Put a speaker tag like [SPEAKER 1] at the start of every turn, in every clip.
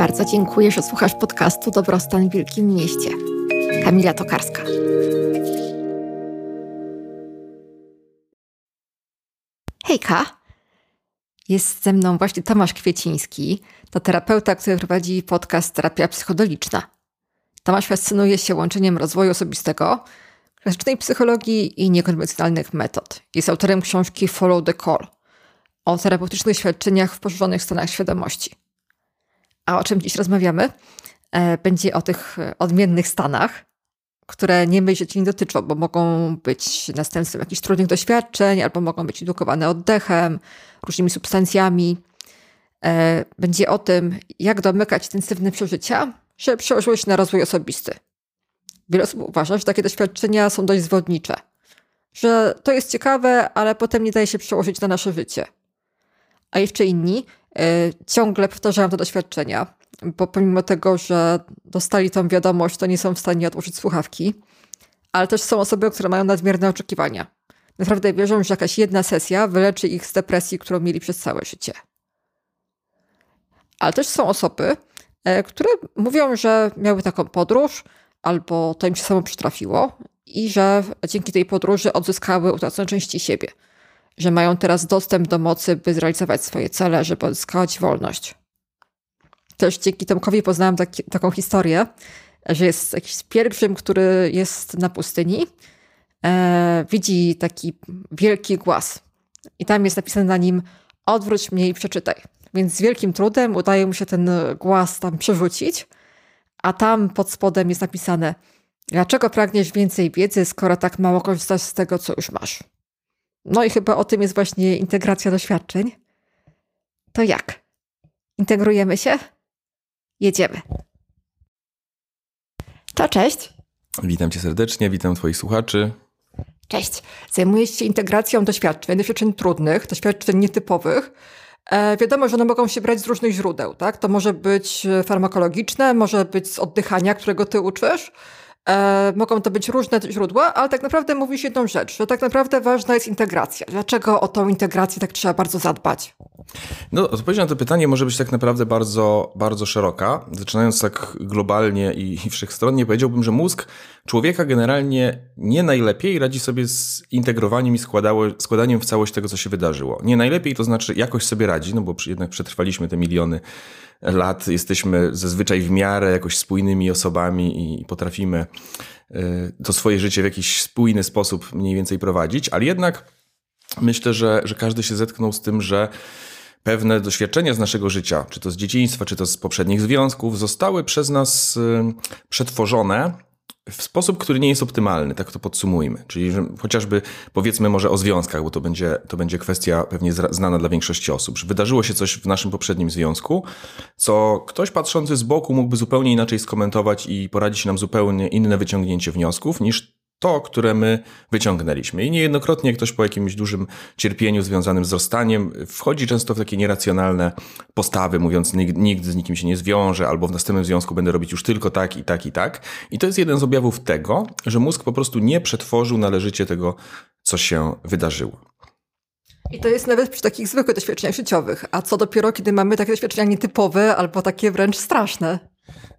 [SPEAKER 1] Bardzo dziękuję, że słuchasz podcastu Dobrostan w Wielkim Mieście. Kamila Tokarska. Hejka! Jest ze mną właśnie Tomasz Kwieciński, to terapeuta, który prowadzi podcast Terapia Psychodoliczna. Tomasz fascynuje się łączeniem rozwoju osobistego, klasycznej psychologii i niekonwencjonalnych metod. Jest autorem książki Follow the Call o terapeutycznych świadczeniach w poszerzonych stanach świadomości. A o czym dziś rozmawiamy? E, będzie o tych odmiennych stanach, które nie myślę nie dotyczą, bo mogą być następstwem jakichś trudnych doświadczeń, albo mogą być indukowane oddechem, różnymi substancjami. E, będzie o tym, jak domykać intensywne przeżycia, żeby przełożyło się na rozwój osobisty. Wiele osób uważa, że takie doświadczenia są dość zwodnicze, że to jest ciekawe, ale potem nie daje się przełożyć na nasze życie. A jeszcze inni ciągle powtarzają te doświadczenia, bo pomimo tego, że dostali tą wiadomość, to nie są w stanie odłożyć słuchawki, ale też są osoby, które mają nadmierne oczekiwania. Naprawdę wierzą, że jakaś jedna sesja wyleczy ich z depresji, którą mieli przez całe życie. Ale też są osoby, e, które mówią, że miały taką podróż, albo to im się samo przytrafiło i że dzięki tej podróży odzyskały utracone części siebie. Że mają teraz dostęp do mocy, by zrealizować swoje cele, żeby odzyskać wolność. Też dzięki Tomkowi poznałam taki, taką historię, że jest jakiś pielgrzym, który jest na pustyni, e, widzi taki wielki głaz i tam jest napisane na nim odwróć mnie i przeczytaj. Więc z wielkim trudem udaje mu się ten głaz tam przerzucić, a tam pod spodem jest napisane dlaczego pragniesz więcej wiedzy, skoro tak mało korzystasz z tego, co już masz. No i chyba o tym jest właśnie integracja doświadczeń. To jak? Integrujemy się? Jedziemy. To cześć.
[SPEAKER 2] Witam cię serdecznie, witam twoich słuchaczy.
[SPEAKER 1] Cześć. Zajmujesz się integracją doświadczeń, doświadczeń trudnych, doświadczeń nietypowych. E, wiadomo, że one mogą się brać z różnych źródeł, tak? To może być farmakologiczne, może być z oddychania, którego ty uczysz, E, mogą to być różne źródła, ale tak naprawdę mówi się jedną rzecz, że tak naprawdę ważna jest integracja. Dlaczego o tą integrację tak trzeba bardzo zadbać?
[SPEAKER 2] No, odpowiedź na to pytanie może być tak naprawdę bardzo, bardzo szeroka. Zaczynając tak globalnie i, i wszechstronnie, powiedziałbym, że mózg człowieka generalnie nie najlepiej radzi sobie z integrowaniem i składaniem w całość tego, co się wydarzyło. Nie najlepiej to znaczy jakoś sobie radzi, no bo jednak przetrwaliśmy te miliony lat. Jesteśmy zazwyczaj w miarę jakoś spójnymi osobami i potrafimy y, to swoje życie w jakiś spójny sposób mniej więcej prowadzić, ale jednak myślę, że, że każdy się zetknął z tym, że pewne doświadczenia z naszego życia, czy to z dzieciństwa, czy to z poprzednich związków, zostały przez nas y, przetworzone w sposób, który nie jest optymalny, tak to podsumujmy. Czyli że chociażby powiedzmy może o związkach, bo to będzie, to będzie kwestia pewnie znana dla większości osób, że wydarzyło się coś w naszym poprzednim związku, co ktoś patrzący z boku mógłby zupełnie inaczej skomentować i poradzić nam zupełnie inne wyciągnięcie wniosków niż to, które my wyciągnęliśmy. I niejednokrotnie ktoś po jakimś dużym cierpieniu związanym z rozstaniem wchodzi często w takie nieracjonalne postawy, mówiąc nigdy z nikim się nie zwiąże, albo w następnym związku będę robić już tylko tak i tak i tak. I to jest jeden z objawów tego, że mózg po prostu nie przetworzył należycie tego, co się wydarzyło.
[SPEAKER 1] I to jest nawet przy takich zwykłych doświadczeniach życiowych. A co dopiero, kiedy mamy takie doświadczenia nietypowe albo takie wręcz straszne?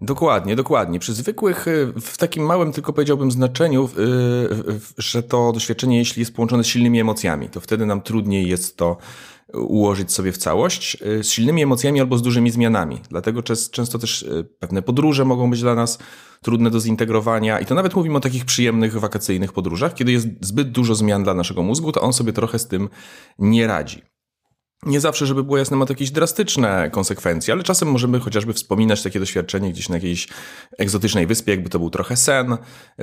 [SPEAKER 2] Dokładnie, dokładnie. Przy zwykłych, y, w takim małym tylko powiedziałbym znaczeniu, y, że to doświadczenie, jeśli jest połączone z silnymi emocjami, to wtedy nam trudniej jest to ułożyć sobie w całość y, z silnymi emocjami albo z dużymi zmianami. Dlatego często też pewne podróże mogą być dla nas trudne do zintegrowania i to nawet mówimy o takich przyjemnych wakacyjnych podróżach, kiedy jest zbyt dużo zmian dla naszego mózgu, to on sobie trochę z tym nie radzi. Nie zawsze, żeby było jasne, ma to jakieś drastyczne konsekwencje, ale czasem możemy chociażby wspominać takie doświadczenie gdzieś na jakiejś egzotycznej wyspie, jakby to był trochę sen.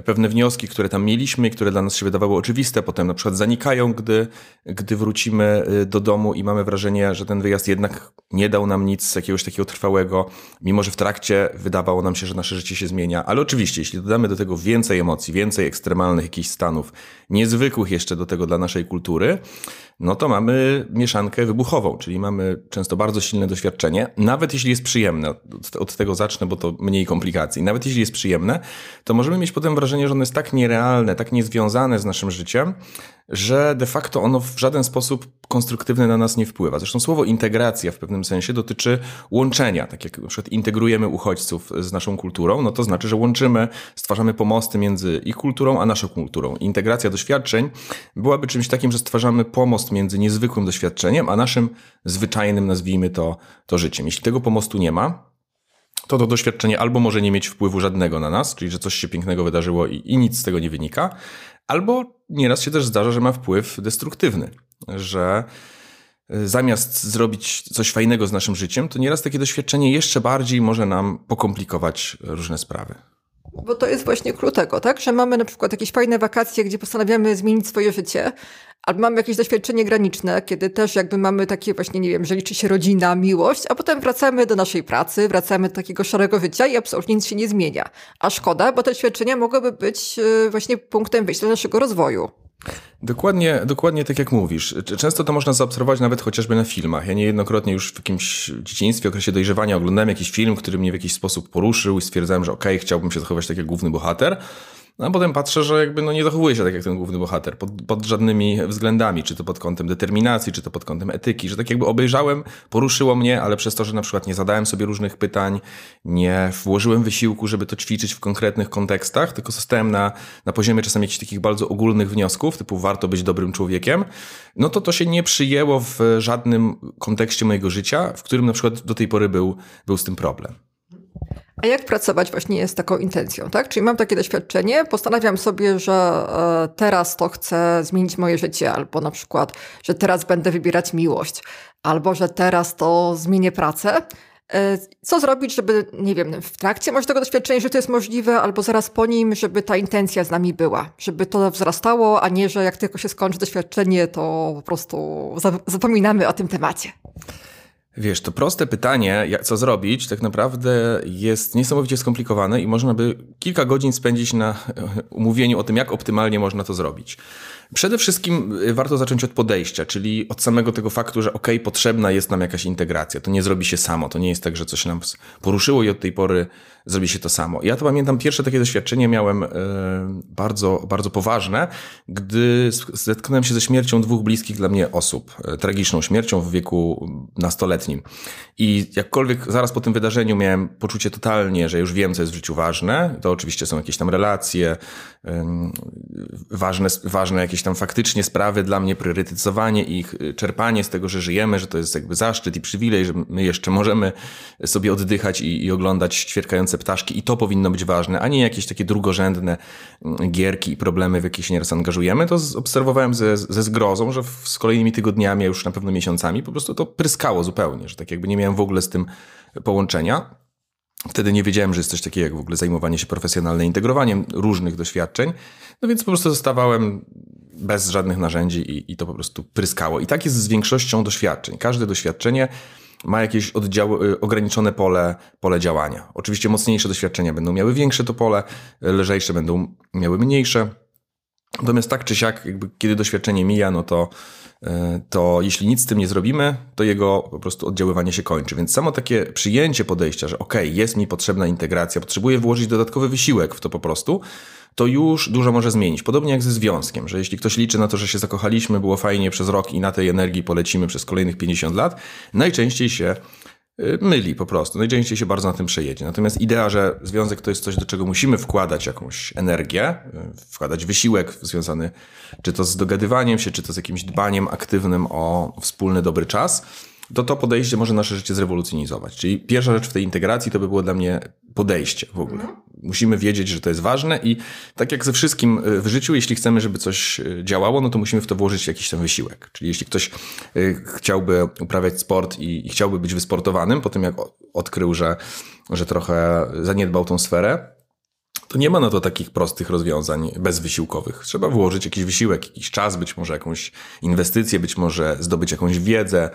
[SPEAKER 2] Pewne wnioski, które tam mieliśmy, które dla nas się wydawały oczywiste, potem na przykład zanikają, gdy, gdy wrócimy y, do domu i mamy wrażenie, że ten wyjazd jednak nie dał nam nic jakiegoś takiego trwałego, mimo że w trakcie wydawało nam się, że nasze życie się zmienia. Ale oczywiście, jeśli dodamy do tego więcej emocji, więcej ekstremalnych jakichś stanów, niezwykłych jeszcze do tego dla naszej kultury, no to mamy mieszankę wybuchową, czyli mamy często bardzo silne doświadczenie, nawet jeśli jest przyjemne, od, tego zacznę, bo to mniej komplikacji, nawet jeśli jest przyjemne, to możemy mieć potem wrażenie, że ono jest tak nierealne, tak niezwiązane z naszym życiem, że de facto ono w żaden sposób konstruktywny na nas nie wpływa. Zresztą słowo integracja w pewnym sensie dotyczy łączenia. Tak jak na przykład integrujemy uchodźców z naszą kulturą, no to znaczy, że łączymy, stwarzamy pomosty między ich kulturą a naszą kulturą. Integracja doświadczeń byłaby czymś takim, że stwarzamy pomost między niezwykłym doświadczeniem, a naszym zwyczajnym, nazwijmy to, to życiem. Jeśli tego pomostu nie ma, to to doświadczenie albo może nie mieć wpływu żadnego na nas, czyli że coś się pięknego wydarzyło i, i nic z tego nie wynika, albo nieraz się też zdarza, że ma wpływ destruktywny, że y, zamiast zrobić coś fajnego z naszym życiem, to nieraz takie doświadczenie jeszcze bardziej może nam pokomplikować różne sprawy.
[SPEAKER 1] Bo to jest właśnie klucz tak? Że mamy na przykład jakieś fajne wakacje, gdzie postanawiamy zmienić swoje życie, albo mamy jakieś doświadczenie graniczne, kiedy też jakby mamy takie właśnie, nie wiem, że liczy się rodzina, miłość, a potem wracamy do naszej pracy, wracamy do takiego szarego życia i absolutnie nic się nie zmienia. A szkoda, bo te doświadczenia mogłyby być y, właśnie punktem wyjścia naszego rozwoju.
[SPEAKER 2] Dokładnie, dokładnie tak jak mówisz. Często to można zaobserwować nawet chociażby na filmach. Ja niejednokrotnie już w jakimś dzieciństwie, okresie dojrzewania oglądałem jakiś film, który mnie w jakiś sposób poruszył i stwierdzałem, że okej, okay, chciałbym się zachować tak jak główny bohater. No a potem patrzę, że jakby no nie zachowuje się tak jak ten główny bohater, pod, pod żadnymi względami, czy to pod kątem determinacji, czy to pod kątem etyki, że tak jakby obejrzałem, poruszyło mnie, ale przez to, że na przykład nie zadałem sobie różnych pytań, nie włożyłem wysiłku, żeby to ćwiczyć w konkretnych kontekstach, tylko zostałem na, na poziomie czasami jakichś takich bardzo ogólnych wniosków, typu warto być dobrym człowiekiem, no to to się nie przyjęło w żadnym kontekście mojego życia, w którym na przykład do tej pory był, był z tym problem.
[SPEAKER 1] A jak pracować właśnie z taką intencją, tak? Czyli mam takie doświadczenie, postanawiam sobie, że e, teraz to chcę zmienić moje życie, albo na przykład, że teraz będę wybierać miłość, albo że teraz to zmienię pracę. E, co zrobić, żeby, nie wiem, w trakcie może tego doświadczenia, że to jest możliwe, albo zaraz po nim, żeby ta intencja z nami była, żeby to wzrastało, a nie, że jak tylko się skończy doświadczenie, to po prostu zapominamy o tym temacie.
[SPEAKER 2] Wiesz, to proste pytanie, jak, co zrobić, tak naprawdę jest niesamowicie skomplikowane i można by kilka godzin spędzić na umówieniu o tym, jak optymalnie można to zrobić. Przede wszystkim y, warto zacząć od podejścia, czyli od samego tego faktu, że ok, potrzebna jest nam jakaś integracja. To nie zrobi się samo. To nie jest tak, że coś nam poruszyło i od tej pory zrobi się to samo. Ja to pamiętam, pierwsze takie doświadczenie miałem e, bardzo, bardzo poważne, gdy zetknąłem się ze śmiercią dwóch bliskich dla mnie osób. E, tragiczną śmiercią w wieku nastoletnim. I jakkolwiek zaraz po tym wydarzeniu miałem poczucie totalnie, że już wiem, co jest w życiu ważne. To oczywiście są jakieś tam relacje, ważne, ważne jakieś tam faktycznie sprawy dla mnie, priorytetyzowanie ich, y, czerpanie z tego, że żyjemy, że to jest jakby zaszczyt i przywilej, że my jeszcze możemy sobie oddychać i, i oglądać ćwierkające ptaszki i to powinno być ważne, a nie jakieś takie drugorzędne mm, gierki i problemy, w jakie się nieraz angażujemy. To obserwowałem ze, ze zgrozą, że z kolejnymi tygodniami, a już na pewno miesiącami, po prostu to pryskało zupełnie, że tak jakby nie miałem w ogóle z tym połączenia. Wtedy nie wiedziałem, że jest coś takiego jak w ogóle zajmowanie się profesjonalnym integrowaniem różnych doświadczeń. No więc po prostu zostawałem bez żadnych narzędzi i, i to po prostu pryskało. I tak jest z większością doświadczeń. Każde doświadczenie ma jakieś y, ograniczone pole, pole działania. Oczywiście mocniejsze doświadczenia będą miały większe to pole, lżejsze będą miały mniejsze. Natomiast tak czy siak, jakby, kiedy doświadczenie mija, no to, y, to jeśli nic z tym nie zrobimy, to jego po prostu oddziaływanie się kończy. Więc samo takie przyjęcie podejścia, że ok, jest mi potrzebna integracja, potrzebuję włożyć dodatkowy wysiłek w to po prostu, to już dużo może zmienić. Podobnie jak ze związkiem, że jeśli ktoś liczy na to, że się zakochaliśmy, było fajnie przez rok i na tej energii polecimy przez kolejnych 50 lat, najczęściej się myli po prostu. Najczęściej się bardzo na tym przejedzie. Natomiast idea, że związek to jest coś, do czego musimy wkładać jakąś energię, y, wkładać wysiłek związany czy to z dogadywaniem się, czy to z jakimś dbaniem aktywnym o wspólny dobry czas, to to podejście może nasze życie zrewolucjonizować. Czyli pierwsza rzecz w tej integracji to by było dla mnie podejście w ogóle. Mhm. Musimy wiedzieć, że to jest ważne i tak jak ze wszystkim y, w życiu, jeśli chcemy, żeby coś y, działało, no to musimy w to włożyć jakiś tam wysiłek. Czyli jeśli ktoś y, chciałby uprawiać sport i, i chciałby być wysportowanym, po tym jak odkrył, że, że trochę zaniedbał tą sferę, to nie ma na to takich prostych rozwiązań bezwysiłkowych. Trzeba włożyć jakiś wysiłek, jakiś czas, być może jakąś inwestycję, być może zdobyć jakąś wiedzę,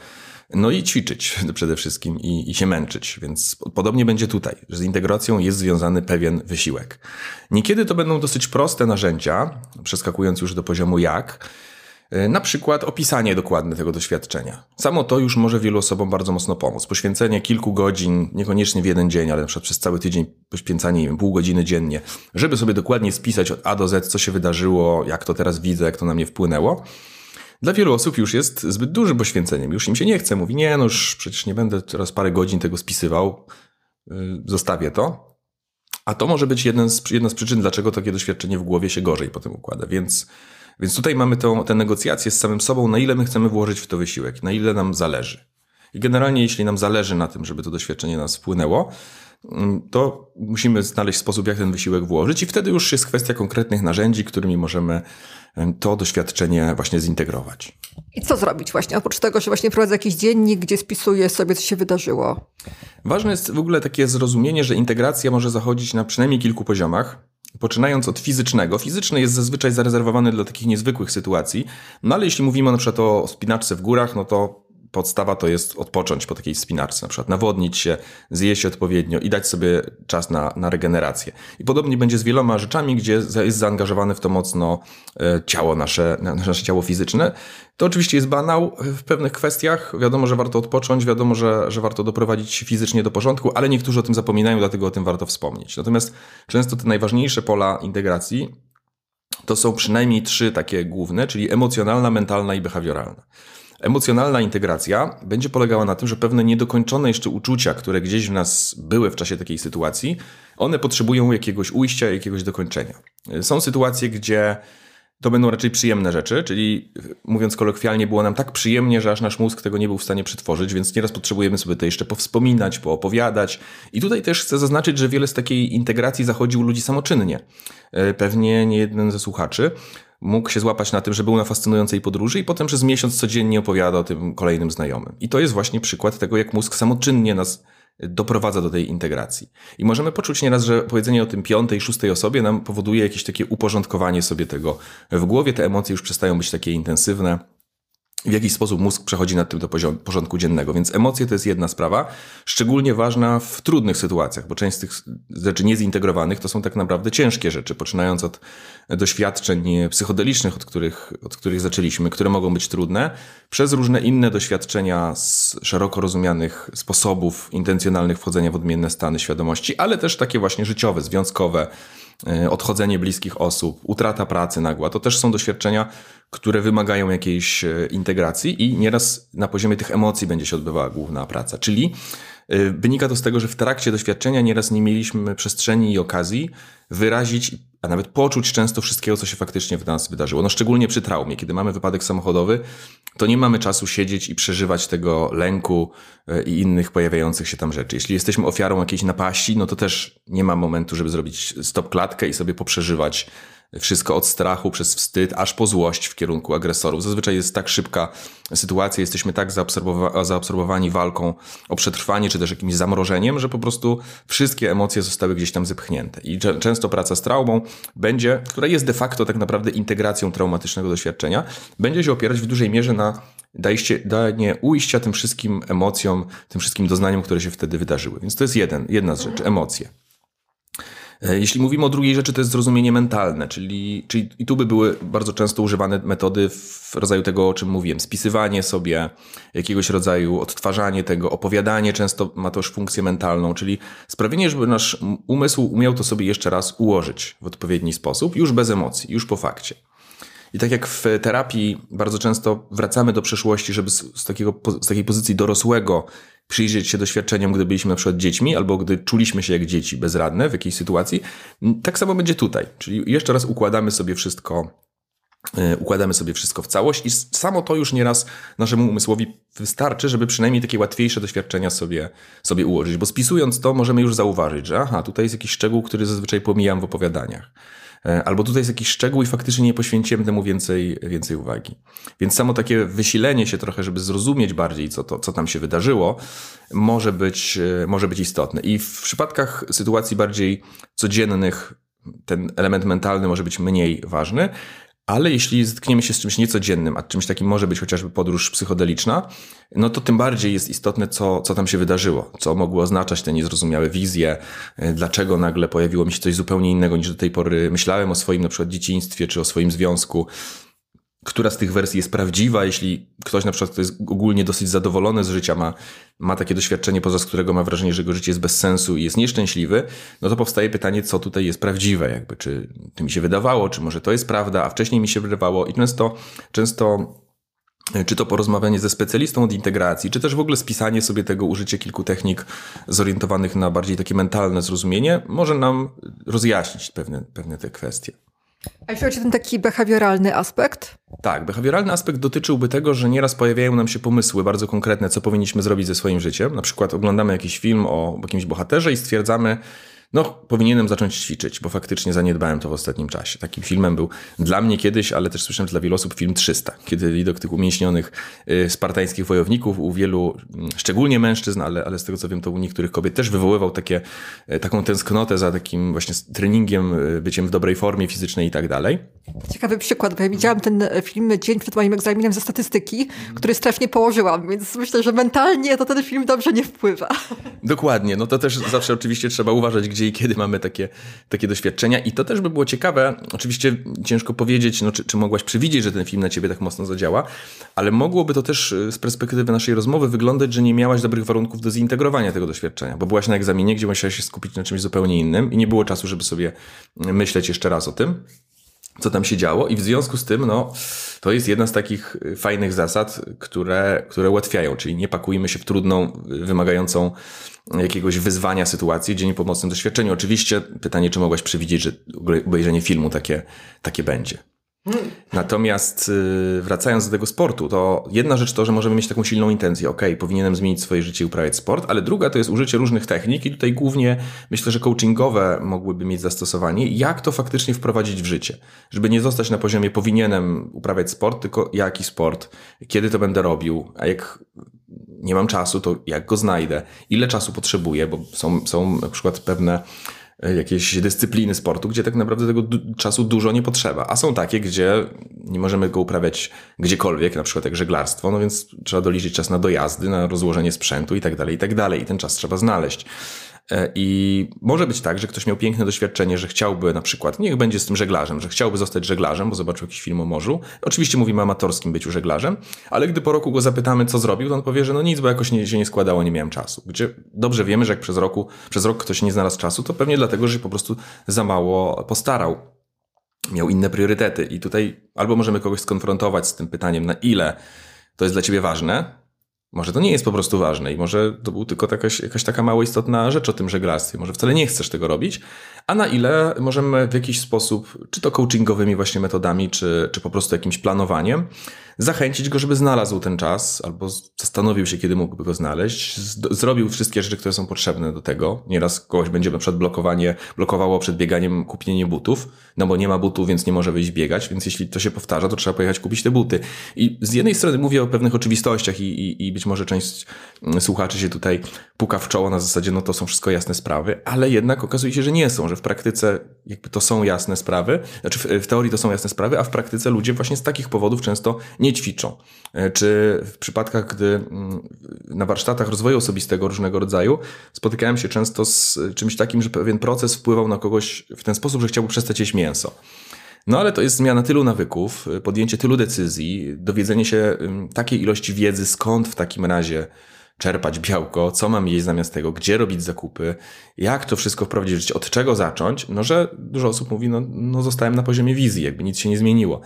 [SPEAKER 2] no i ćwiczyć przede wszystkim i, i się męczyć. Więc podobnie będzie tutaj, że z integracją jest związany pewien wysiłek. Niekiedy to będą dosyć proste narzędzia, przeskakując już do poziomu jak, E, na przykład opisanie dokładne tego doświadczenia. Samo to już może wielu osobom bardzo mocno pomóc. Poświęcenie kilku godzin, niekoniecznie w jeden dzień, ale na przykład przez cały tydzień poświęcanie, nie wiem, pół godziny dziennie, żeby sobie dokładnie spisać od A do Z, co się wydarzyło, jak to teraz widzę, jak to na mnie wpłynęło. Dla wielu osób już jest zbyt dużym poświęceniem. Już im się nie chce. Mówi, nie, no już przecież nie będę teraz parę godzin tego spisywał. Y, zostawię to. A to może być jeden z, jedna z przyczyn, dlaczego takie doświadczenie w głowie się gorzej potem układa. Więc więc tutaj mamy tą, te negocjacje z samym sobą, na ile my chcemy włożyć w to wysiłek, na ile nam zależy. I generalnie, jeśli nam zależy na tym, żeby to doświadczenie nas wpłynęło, to musimy znaleźć sposób, jak ten wysiłek włożyć, i wtedy już jest kwestia konkretnych narzędzi, którymi możemy to doświadczenie właśnie zintegrować.
[SPEAKER 1] I co zrobić właśnie? Oprócz tego, że właśnie prowadzę jakiś dziennik, gdzie spisuję sobie, co się wydarzyło.
[SPEAKER 2] Ważne jest w ogóle takie zrozumienie, że integracja może zachodzić na przynajmniej kilku poziomach. Poczynając od fizycznego. Fizyczny jest zazwyczaj zarezerwowany dla takich niezwykłych sytuacji, no ale jeśli mówimy na przykład o spinaczce w górach, no to podstawa to jest odpocząć po takiej spinaczce, na przykład nawodnić się, zjeść odpowiednio i dać sobie czas na, na regenerację. I podobnie będzie z wieloma rzeczami, gdzie jest zaangażowane w to mocno e, ciało nasze, nasze ciało fizyczne. To oczywiście jest banał w pewnych kwestiach. Wiadomo, że warto odpocząć, wiadomo, że, że warto doprowadzić fizycznie do porządku, ale niektórzy o tym zapominają, dlatego o tym warto wspomnieć. Natomiast często te najważniejsze pola integracji to są przynajmniej trzy takie główne, czyli emocjonalna, mentalna i behawioralna. Emocjonalna integracja będzie polegała na tym, że pewne niedokończone jeszcze uczucia, które gdzieś w nas były w czasie takiej sytuacji, one potrzebują jakiegoś ujścia, jakiegoś dokończenia. Są sytuacje, gdzie to będą raczej przyjemne rzeczy, czyli mówiąc kolokwialnie, było nam tak przyjemnie, że aż nasz mózg tego nie był w stanie przetworzyć, więc nieraz potrzebujemy sobie to jeszcze powspominać, poopowiadać. I tutaj też chcę zaznaczyć, że wiele z takiej integracji zachodzi u ludzi samoczynnie. E, pewnie nie jeden ze słuchaczy mógł się złapać na tym, że był na fascynującej podróży i potem przez miesiąc codziennie opowiada o tym kolejnym znajomym. I to jest właśnie przykład tego, jak mózg samoczynnie nas doprowadza do tej integracji. I możemy poczuć nieraz, że powiedzenie o tym piątej, szóstej osobie nam powoduje jakieś takie uporządkowanie sobie tego w głowie. Te emocje już przestają być takie intensywne w jakiś sposób mózg przechodzi nad tym do porządku dziennego. Więc emocje to jest jedna sprawa, szczególnie ważna w trudnych sytuacjach, bo część z tych rzeczy niezintegrowanych to są tak naprawdę ciężkie rzeczy, poczynając od doświadczeń psychodelicznych, od których, od których zaczęliśmy, które mogą być trudne, przez różne inne doświadczenia z szeroko rozumianych sposobów intencjonalnych wchodzenia w odmienne stany świadomości, ale też takie właśnie życiowe, związkowe, odchodzenie bliskich osób, utrata pracy nagła, to też są doświadczenia, które wymagają jakiejś e, integracji i nieraz na poziomie tych emocji będzie się odbywała główna praca. Czyli wynika to z tego, że w trakcie doświadczenia nieraz nie mieliśmy przestrzeni i okazji wyrazić, a nawet poczuć często wszystkiego, co się faktycznie w nas wydarzyło. No szczególnie przy traumie, kiedy mamy wypadek samochodowy, to nie mamy czasu siedzieć i przeżywać tego lęku e, i innych pojawiających się tam rzeczy. Jeśli jesteśmy ofiarą jakiejś napaści, no to też nie ma momentu, żeby zrobić stop klatkę i sobie poprzeżywać wszystko od strachu przez wstyd, aż po złość w kierunku agresorów. Zazwyczaj jest tak szybka sytuacja, jesteśmy tak zaabsorbowa zaabsorbowani walką o przetrwanie, czy też jakimś zamrożeniem, że po prostu wszystkie emocje zostały gdzieś tam zepchnięte. I często praca z traumą będzie, która jest de facto tak naprawdę integracją traumatycznego doświadczenia, będzie się opierać w dużej mierze na dajście, danie ujścia tym wszystkim emocjom, tym wszystkim doznaniom, które się wtedy wydarzyły. Więc to jest jeden, jedna z rzeczy, emocje. E, jeśli mówimy o drugiej rzeczy, to jest zrozumienie mentalne, czyli, czyli i tu by były bardzo często używane metody w rodzaju tego, o czym mówiłem, spisywanie sobie, jakiegoś rodzaju odtwarzanie tego, opowiadanie często ma też funkcję mentalną, czyli sprawienie, żeby nasz umysł umiał to sobie jeszcze raz ułożyć w odpowiedni sposób, już bez emocji, już po fakcie. I tak jak w terapii bardzo często wracamy do przeszłości, żeby z, takiego, z takiej pozycji dorosłego przyjrzeć się doświadczeniom, gdy byliśmy na przykład dziećmi, albo gdy czuliśmy się jak dzieci bezradne w jakiejś sytuacji, tak samo będzie tutaj. Czyli jeszcze raz układamy sobie wszystko e, układamy sobie wszystko w całość i samo to już nieraz naszemu umysłowi wystarczy, żeby przynajmniej takie łatwiejsze doświadczenia sobie, sobie ułożyć, bo spisując to możemy już zauważyć, że aha, tutaj jest jakiś szczegół, który zazwyczaj pomijam w opowiadaniach. E, albo tutaj jest jakiś szczegół i faktycznie nie poświęciłem temu więcej, więcej uwagi. Więc samo takie wysilenie się trochę, żeby zrozumieć bardziej, co, to, co tam się wydarzyło, może być, e, może być istotne. I w przypadkach sytuacji bardziej codziennych ten element mentalny może być mniej ważny, ale jeśli zetkniemy się z czymś niecodziennym, a czymś takim może być chociażby podróż psychodeliczna, no to tym bardziej jest istotne, co, co tam się wydarzyło, co mogło oznaczać te niezrozumiałe wizje, e, dlaczego nagle pojawiło mi się coś zupełnie innego niż do tej pory myślałem o swoim na przykład dzieciństwie czy o swoim związku. Która z tych wersji jest prawdziwa, jeśli ktoś na przykład jest ogólnie dosyć zadowolony z życia, ma, ma takie doświadczenie, poza z którego ma wrażenie, że jego życie jest bez sensu i jest nieszczęśliwy, no to powstaje pytanie, co tutaj jest prawdziwe, jakby, czy to mi się wydawało, czy może to jest prawda, a wcześniej mi się wydawało i często, często czy to porozmawianie ze specjalistą od integracji, czy też w ogóle spisanie sobie tego, użycie kilku technik zorientowanych na bardziej takie mentalne zrozumienie, może nam rozjaśnić pewne, pewne te kwestie.
[SPEAKER 1] A jeśli chodzi o ten taki behawioralny aspekt?
[SPEAKER 2] Tak, behawioralny aspekt dotyczyłby tego, że nieraz pojawiają nam się pomysły bardzo konkretne, co powinniśmy zrobić ze swoim życiem. Na przykład oglądamy jakiś film o jakimś bohaterze i stwierdzamy, no, powinienem zacząć ćwiczyć, bo faktycznie zaniedbałem to w ostatnim czasie. Takim filmem był dla mnie kiedyś, ale też słyszałem, dla wielu osób film 300, kiedy widok tych umięśnionych y, spartańskich wojowników u wielu, mm, szczególnie mężczyzn, ale, ale z tego co wiem, to u niektórych kobiet też wywoływał takie, y, taką tęsknotę za takim właśnie treningiem, y, byciem w dobrej formie fizycznej i tak dalej.
[SPEAKER 1] Ciekawy przykład, bo ja widziałam ten film dzień przed moim egzaminem ze statystyki, który strasznie położyłam, więc myślę, że mentalnie to ten film dobrze nie wpływa.
[SPEAKER 2] Dokładnie, no to też zawsze oczywiście trzeba uważać, gdzie i kiedy mamy takie, takie doświadczenia. I to też by było ciekawe. Oczywiście ciężko powiedzieć, no, czy, czy mogłaś przewidzieć, że ten film na ciebie tak mocno zadziała, ale mogłoby to też y, z perspektywy naszej rozmowy wyglądać, że nie miałaś dobrych warunków do zintegrowania tego doświadczenia, bo byłaś na egzaminie, gdzie musiałaś się skupić na czymś zupełnie innym i nie było czasu, żeby sobie myśleć jeszcze raz o tym co tam się działo i w związku z tym, no, to jest jedna z takich fajnych zasad, które, które ułatwiają, czyli nie pakujmy się w trudną, wymagającą jakiegoś wyzwania sytuacji dzień po mocnym doświadczeniu. Oczywiście pytanie, czy mogłaś przewidzieć, że obejrzenie filmu takie, takie będzie. Natomiast y, wracając do tego sportu, to jedna rzecz to, że możemy mieć taką silną intencję, ok, powinienem zmienić swoje życie i uprawiać sport, ale druga to jest użycie różnych technik i tutaj głównie myślę, że coachingowe mogłyby mieć zastosowanie, jak to faktycznie wprowadzić w życie, żeby nie zostać na poziomie powinienem uprawiać sport, tylko jaki sport, kiedy to będę robił, a jak nie mam czasu, to jak go znajdę, ile czasu potrzebuję, bo są, są na przykład pewne jakieś dyscypliny sportu, gdzie tak naprawdę tego czasu dużo nie potrzeba. A są takie, gdzie nie możemy go uprawiać gdziekolwiek, na przykład jak żeglarstwo, no więc trzeba doliczyć czas na dojazdy, na rozłożenie sprzętu i tak dalej, i tak dalej. I ten czas trzeba znaleźć. E, I może być tak, że ktoś miał piękne doświadczenie, że chciałby na przykład, niech będzie z tym żeglarzem, że chciałby zostać żeglarzem, bo zobaczył jakiś film o morzu. Oczywiście mówimy o amatorskim byciu żeglarzem, ale gdy po roku go zapytamy, co zrobił, to on powie, że no nic, bo jakoś nie, się nie składało, nie miałem czasu. Gdzie dobrze wiemy, że jak przez, roku, przez rok ktoś nie znalazł czasu, to pewnie dlatego, że się po prostu za mało postarał. Miał inne priorytety. I tutaj albo możemy kogoś skonfrontować z tym pytaniem, na ile to jest dla ciebie ważne, może to nie jest po prostu ważne i może to był tylko jakaś, jakaś taka mało istotna rzecz o tym żeglarstwie. Może wcale nie chcesz tego robić, a na ile możemy w jakiś sposób, czy to coachingowymi właśnie metodami, czy, czy po prostu jakimś planowaniem, zachęcić go, żeby znalazł ten czas, albo zastanowił się, kiedy mógłby go znaleźć, zrobił wszystkie rzeczy, które są potrzebne do tego. Nieraz kogoś będzie na przykład blokowanie, blokowało przed bieganiem kupienie butów, no bo nie ma butów, więc nie może wyjść biegać, więc jeśli to się powtarza, to trzeba pojechać kupić te buty. I z jednej strony mówię o pewnych oczywistościach i, i, i być może część mm, słuchaczy się tutaj puka w czoło na zasadzie, no to są wszystko jasne sprawy, ale jednak okazuje się, że nie są, że praktyce jakby to są jasne sprawy, znaczy w, w teorii to są jasne sprawy, a w praktyce ludzie właśnie z takich powodów często nie ćwiczą. E, czy w przypadkach, gdy mm, na warsztatach rozwoju osobistego różnego rodzaju spotykałem się często z czymś takim, że pewien proces wpływał na kogoś w ten sposób, że chciałby przestać jeść mięso. No ale to jest zmiana tylu nawyków, podjęcie tylu decyzji, dowiedzenie się takiej ilości wiedzy, skąd w takim razie czerpać białko, co mam jeść zamiast tego, gdzie robić zakupy, jak to wszystko wprowadzić w życie, od czego zacząć, no że dużo osób mówi, no, no zostałem na poziomie wizji, jakby nic się nie zmieniło.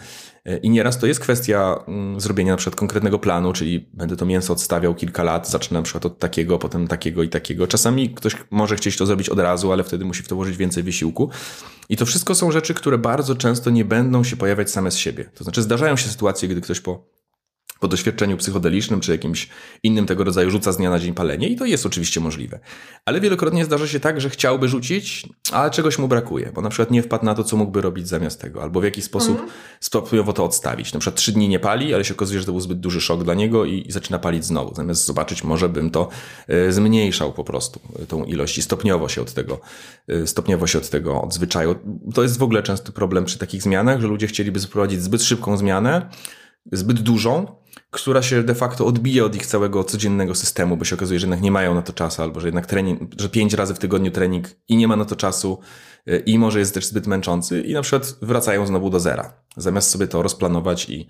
[SPEAKER 2] E, I nieraz to jest kwestia mm, zrobienia na przykład konkretnego planu, czyli będę to mięso odstawiał kilka lat, zacznę na przykład od takiego, potem takiego i takiego. Czasami ktoś może chcieć to zrobić od razu, ale wtedy musi w to włożyć więcej wysiłku. I to wszystko są rzeczy, które bardzo często nie będą się pojawiać same z siebie. To znaczy zdarzają się sytuacje, gdy ktoś po po doświadczeniu psychodelicznym czy jakimś innym tego rodzaju rzuca z dnia na dzień palenie i to jest oczywiście możliwe. Ale wielokrotnie zdarza się tak, że chciałby rzucić, ale czegoś mu brakuje, bo na przykład nie wpadł na to, co mógłby robić zamiast tego, albo w jakiś sposób mm. stopniowo to odstawić. Na przykład trzy dni nie pali, ale się okazuje, że to był zbyt duży szok dla niego i, i zaczyna palić znowu. Zamiast zobaczyć, może bym to y, zmniejszał po prostu, y, tą ilość i stopniowo się od tego, y, stopniowo się od tego odzwyczaju. To jest w ogóle częsty problem przy takich zmianach, że ludzie chcieliby zaprowadzić zbyt szybką zmianę, zbyt dużą, która się de facto odbija od ich całego codziennego systemu, bo się okazuje, że jednak nie mają na to czasu, albo że jednak trening, że pięć razy w tygodniu trening i nie ma na to czasu y, i może jest też zbyt męczący i na przykład wracają znowu do zera. zamiast sobie to rozplanować i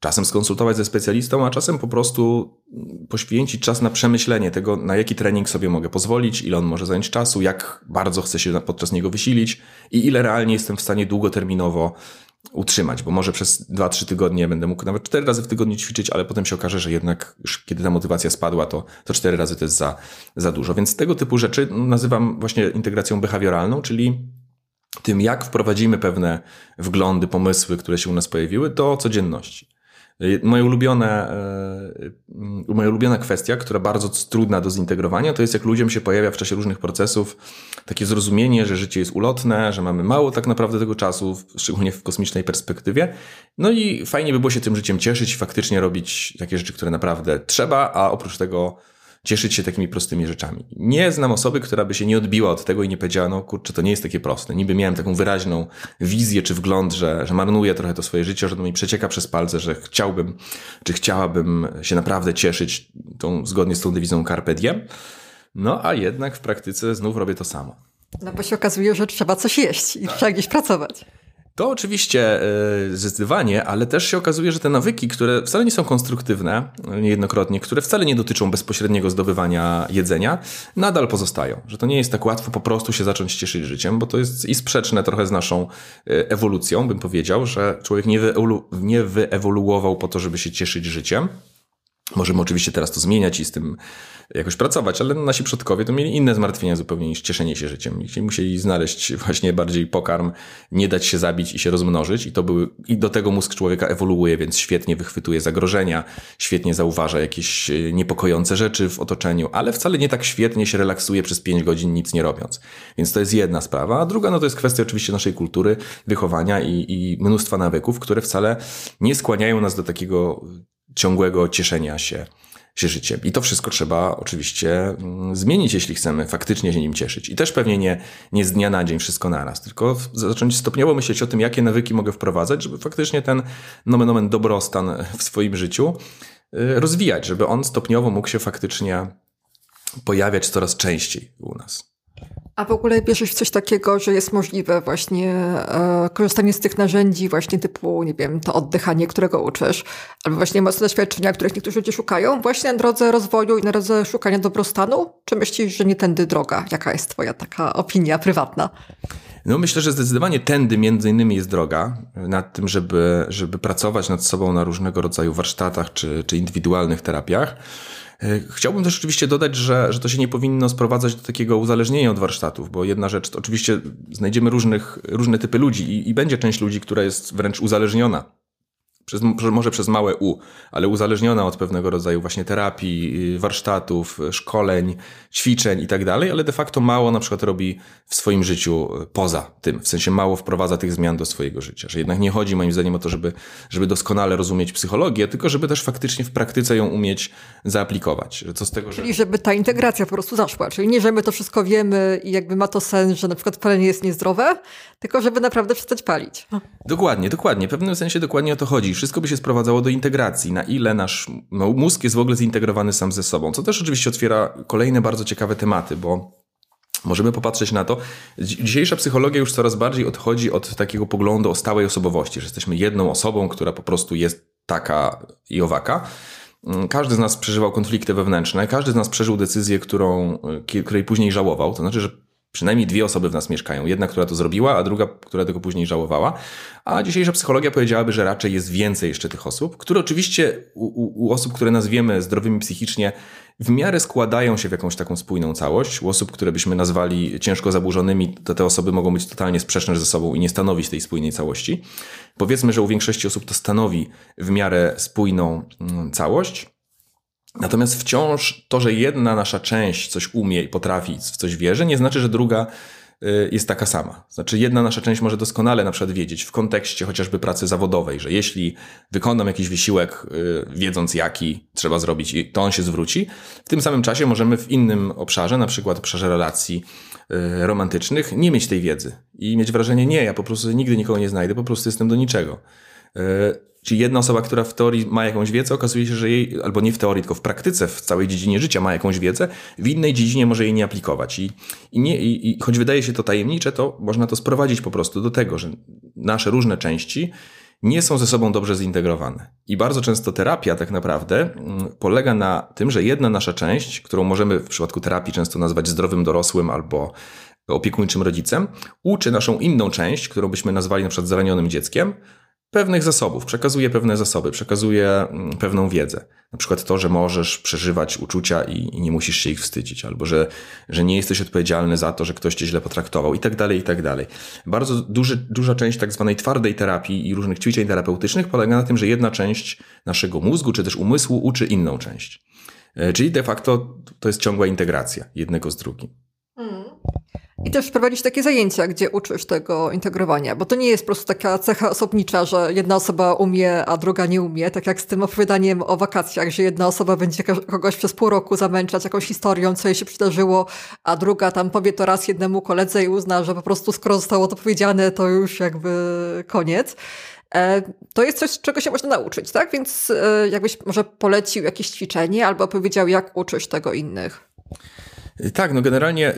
[SPEAKER 2] czasem skonsultować ze specjalistą, a czasem po prostu poświęcić czas na przemyślenie tego, na jaki trening sobie mogę pozwolić, ile on może zająć czasu, jak bardzo chcę się podczas niego wysilić i ile realnie jestem w stanie długoterminowo utrzymać, bo może przez 2-3 tygodnie będę mógł nawet 4 razy w tygodniu ćwiczyć, ale potem się okaże, że jednak już kiedy ta motywacja spadła, to, to 4 razy to jest za, za dużo. Więc tego typu rzeczy nazywam właśnie integracją behawioralną, czyli tym, jak wprowadzimy pewne wglądy, pomysły, które się u nas pojawiły, do codzienności. Moja ulubiona, e, moja ulubiona kwestia, która bardzo trudna do zintegrowania, to jest jak ludziom się pojawia w czasie różnych procesów takie zrozumienie, że życie jest ulotne, że mamy mało tak naprawdę tego czasu, szczególnie w kosmicznej perspektywie. No i fajnie by było się tym życiem cieszyć, faktycznie robić takie rzeczy, które naprawdę trzeba, a oprócz tego cieszyć się takimi prostymi rzeczami. Nie znam osoby, która by się nie odbiła od tego i nie powiedziała, no kurczę, to nie jest takie proste. Niby miałem taką wyraźną wizję czy wgląd, że, że marnuję trochę to swoje życie, że to mi przecieka przez palce, że chciałbym, czy chciałabym się naprawdę cieszyć tą, zgodnie z tą dewizą Carpe Diem. No a jednak w praktyce znów robię to samo.
[SPEAKER 1] No bo się okazuje, że trzeba coś jeść i tak. trzeba gdzieś pracować.
[SPEAKER 2] To oczywiście yy, zdecydowanie, ale też się okazuje, że te nawyki, które wcale nie są konstruktywne, niejednokrotnie, które wcale nie dotyczą bezpośredniego zdobywania jedzenia, nadal pozostają. Że to nie jest tak łatwo po prostu się zacząć cieszyć życiem, bo to jest i sprzeczne trochę z naszą e, ewolucją, bym powiedział, że człowiek nie, wyewolu nie wyewoluował po to, żeby się cieszyć życiem. Możemy oczywiście teraz to zmieniać i z tym jakoś pracować, ale nasi przodkowie to mieli inne zmartwienia zupełnie niż cieszenie się życiem. Musieli znaleźć właśnie bardziej pokarm, nie dać się zabić i się rozmnożyć i to były, i do tego mózg człowieka ewoluuje, więc świetnie wychwytuje zagrożenia, świetnie zauważa jakieś e, niepokojące rzeczy w otoczeniu, ale wcale nie tak świetnie się relaksuje przez 5 godzin nic nie robiąc. Więc to jest jedna sprawa, a druga no to jest kwestia oczywiście naszej kultury, wychowania i, i mnóstwa nawyków, które wcale nie skłaniają nas do takiego ciągłego cieszenia się się życiem. I to wszystko trzeba oczywiście mm, zmienić, jeśli chcemy faktycznie się nim cieszyć. I też pewnie nie, nie z dnia na dzień wszystko naraz, tylko zacząć stopniowo myśleć o tym, jakie nawyki mogę wprowadzać, żeby faktycznie ten nomen omen dobrostan w swoim życiu y, rozwijać, żeby on stopniowo mógł się faktycznie pojawiać coraz częściej u nas.
[SPEAKER 1] A w ogóle wierzysz w coś takiego, że jest możliwe właśnie e, korzystanie z tych narzędzi właśnie typu, nie wiem, to oddychanie, którego uczysz, albo właśnie mocne doświadczenia, których niektórzy ludzie szukają, właśnie na drodze rozwoju i na drodze szukania dobrostanu? Czy myślisz, że nie tędy droga? Jaka jest twoja taka opinia prywatna?
[SPEAKER 2] No myślę, że zdecydowanie tędy między innymi jest droga nad tym, żeby, żeby pracować nad sobą na różnego rodzaju warsztatach czy, czy indywidualnych terapiach. E, chciałbym też oczywiście dodać, że, że to się nie powinno sprowadzać do takiego uzależnienia od warsztatów, bo jedna rzecz, to oczywiście znajdziemy różnych, różne typy ludzi i, i będzie część ludzi, która jest wręcz uzależniona przez, może przez małe U, ale uzależniona od pewnego rodzaju właśnie terapii, y, warsztatów, szkoleń, ćwiczeń i tak dalej, ale de facto mało na przykład robi w swoim życiu y, poza tym, w sensie mało wprowadza tych zmian do swojego życia, że jednak nie chodzi moim zdaniem o to, żeby, żeby doskonale rozumieć psychologię, tylko żeby też faktycznie w praktyce ją umieć zaaplikować. Że co z tego,
[SPEAKER 1] że... Czyli żeby ta integracja po prostu zaszła, czyli nie, że my to wszystko wiemy i jakby ma to sens, że na przykład palenie jest niezdrowe, tylko żeby naprawdę przestać palić.
[SPEAKER 2] Dokładnie, dokładnie. W pewnym sensie dokładnie o to chodzi wszystko by się sprowadzało do integracji, na ile nasz mózg jest w ogóle zintegrowany sam ze sobą, co też oczywiście otwiera kolejne bardzo ciekawe tematy, bo Możemy popatrzeć na to. Dzisiejsza psychologia już coraz bardziej odchodzi od takiego poglądu o stałej osobowości, że jesteśmy jedną osobą, która po prostu jest taka i owaka. Mm, każdy z nas przeżywał konflikty wewnętrzne, każdy z nas przeżył decyzję, którą, której później żałował. To znaczy, że Przynajmniej dwie osoby w nas mieszkają. Jedna, która to zrobiła, a druga, która tego później żałowała. A dzisiejsza psychologia powiedziałaby, że raczej jest więcej jeszcze tych osób, które oczywiście u, u, osób, które nazwiemy zdrowymi psychicznie, w miarę składają się w jakąś taką spójną całość. U osób, które byśmy nazwali ciężko zaburzonymi, to te osoby mogą być totalnie sprzeczne ze sobą i nie stanowić tej spójnej całości. Powiedzmy, że u większości osób to stanowi w miarę spójną mm, całość. Natomiast wciąż to, że jedna nasza część coś umie i potrafi, w coś wierzy, nie znaczy, że druga y, jest taka sama. Znaczy, jedna nasza część może doskonale na przykład wiedzieć w kontekście chociażby pracy zawodowej, że jeśli wykonam jakiś wysiłek, y, wiedząc jaki trzeba zrobić, to on się zwróci. W tym samym czasie możemy w innym obszarze, na przykład obszarze relacji y, romantycznych, nie mieć tej wiedzy i mieć wrażenie, nie, ja po prostu nigdy nikogo nie znajdę, po prostu jestem do niczego. Czyli jedna osoba, która w teorii ma jakąś wiedzę, okazuje się, że jej, albo nie w teorii, tylko w praktyce, w całej dziedzinie życia ma jakąś wiedzę, w innej dziedzinie może jej nie aplikować. I, i, nie, i, i choć wydaje się to tajemnicze, to można to sprowadzić po prostu do tego, że nasze różne części nie są ze sobą dobrze zintegrowane. I bardzo często terapia tak naprawdę mm, polega na tym, że jedna nasza część, którą możemy w przypadku terapii często nazwać zdrowym dorosłym albo opiekuńczym rodzicem, uczy naszą inną część, którą byśmy nazwali na przykład zaranionym dzieckiem, pewnych zasobów, przekazuje pewne zasoby, przekazuje mm, pewną wiedzę. Na przykład to, że możesz przeżywać uczucia i, i, nie musisz się ich wstydzić, albo że, że nie jesteś odpowiedzialny za to, że ktoś cię źle potraktował i tak dalej, i tak dalej. Bardzo duży, duża część tak zwanej twardej terapii i różnych ćwiczeń terapeutycznych polega na tym, że jedna część naszego mózgu, czy też umysłu uczy inną część. E, czyli de facto to jest ciągła integracja jednego z drugim.
[SPEAKER 1] I też prowadzić takie zajęcia, gdzie uczysz tego integrowania, bo to nie jest po prostu taka cecha osobnicza, że jedna osoba umie, a druga nie umie, tak jak z tym opowiadaniem o wakacjach, że jedna osoba będzie kogoś przez pół roku zamęczać jakąś historią, co jej się przydarzyło, a druga tam powie to raz jednemu koledze i uzna, że po prostu skoro zostało to powiedziane, to już jakby koniec. E, to jest coś, czego się można nauczyć, tak? Więc e, jakbyś może polecił jakieś ćwiczenie albo powiedział, jak uczyć tego innych.
[SPEAKER 2] Tak, no generalnie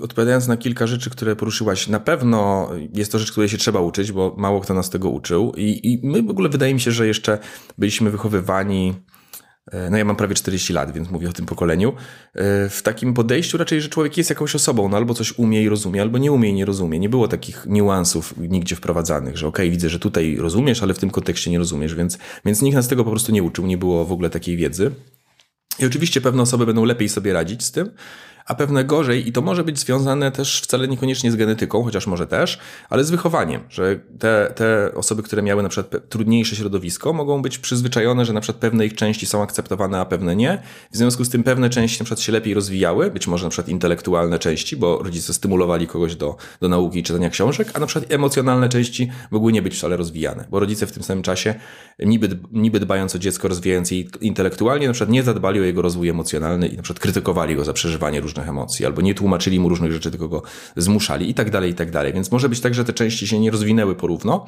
[SPEAKER 2] odpowiadając na kilka rzeczy, które poruszyłaś, na pewno jest to rzecz, której się trzeba uczyć, bo mało kto nas tego uczył i, i my w ogóle wydaje mi się, że jeszcze byliśmy wychowywani e, no ja mam prawie 40 lat, więc mówię o tym pokoleniu, e, w takim podejściu raczej, że człowiek jest jakąś osobą, no albo coś umie i rozumie, albo nie umie i nie rozumie. Nie było takich niuansów nigdzie wprowadzanych, że okej, okay, widzę, że tutaj rozumiesz, ale w tym kontekście nie rozumiesz, więc, więc nikt nas tego po prostu nie uczył, nie było w ogóle takiej wiedzy. I oczywiście pewne osoby będą lepiej sobie radzić z tym, a pewne gorzej, i to może być związane też wcale niekoniecznie z genetyką, chociaż może też, ale z wychowaniem, że te, te osoby, które miały na przykład trudniejsze środowisko, mogą być przyzwyczajone, że na przykład pewne ich części są akceptowane, a pewne nie. W związku z tym pewne części na przykład się lepiej rozwijały, być może na przykład intelektualne części, bo rodzice stymulowali kogoś do, do nauki i czytania książek, a na przykład emocjonalne części mogły nie być wcale rozwijane, bo rodzice w tym samym czasie, niby, niby dbając o dziecko, rozwijając je intelektualnie, na przykład nie zadbali o jego rozwój emocjonalny i na przykład krytykowali go za przeżywanie różnych różnych emocji, albo nie tłumaczyli mu różnych rzeczy, tylko go zmuszali i tak dalej, i tak dalej. Więc może być tak, że te części się nie rozwinęły porówno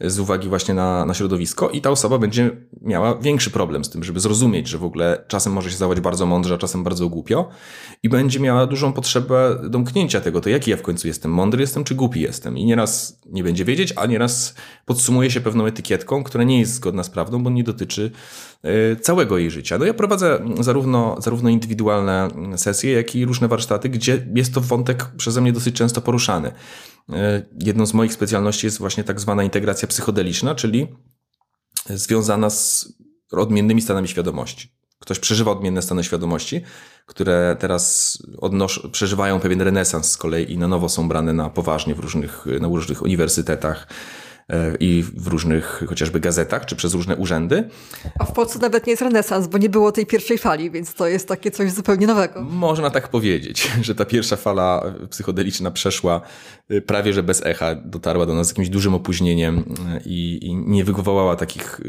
[SPEAKER 2] z uwagi właśnie na, na środowisko i ta osoba będzie miała większy problem z tym, żeby zrozumieć, że w ogóle czasem może się zachować bardzo mądrze, a czasem bardzo głupio i będzie miała dużą potrzebę domknięcia tego, to jaki ja w końcu jestem, mądry jestem czy głupi jestem i nieraz nie będzie wiedzieć, a nieraz podsumuje się pewną etykietką, która nie jest zgodna z prawdą, bo nie dotyczy e, całego jej życia. No ja prowadzę zarówno, zarówno indywidualne sesje, jak i różne warsztaty, gdzie jest to wątek przeze mnie dosyć często poruszany. E, jedną z moich specjalności jest właśnie tak zwana integracja psychodeliczna, czyli związana z odmiennymi stanami świadomości. Ktoś przeżywa odmienne stany świadomości, które teraz przeżywają pewien renesans z kolei i na nowo są brane na poważnie w różnych, na różnych uniwersytetach i w różnych chociażby gazetach, czy przez różne urzędy.
[SPEAKER 1] A w Polsce nawet nie jest renesans, bo nie było tej pierwszej fali, więc to jest takie coś zupełnie nowego.
[SPEAKER 2] Można tak powiedzieć, że ta pierwsza fala psychodeliczna przeszła e, prawie że bez echa, dotarła do nas z jakimś dużym opóźnieniem e, i, i nie wywołała takich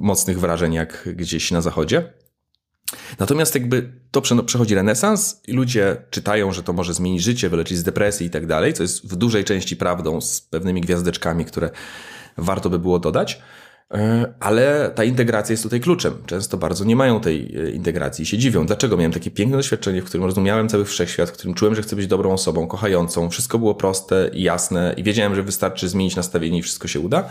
[SPEAKER 2] mocnych wrażeń jak gdzieś na zachodzie. Natomiast jakby to przechodzi renesans i ludzie czytają, że to może zmienić życie, wyleczyć z depresji i tak dalej, co jest w dużej części prawdą z pewnymi gwiazdeczkami, które warto by było dodać. E, ale ta integracja jest tutaj kluczem. Często bardzo nie mają tej e, integracji i się dziwią. Dlaczego miałem takie piękne doświadczenie, w którym rozumiałem cały wszechświat, w którym czułem, że chcę być dobrą osobą, kochającą. Wszystko było proste i jasne i wiedziałem, że wystarczy zmienić nastawienie i wszystko się uda.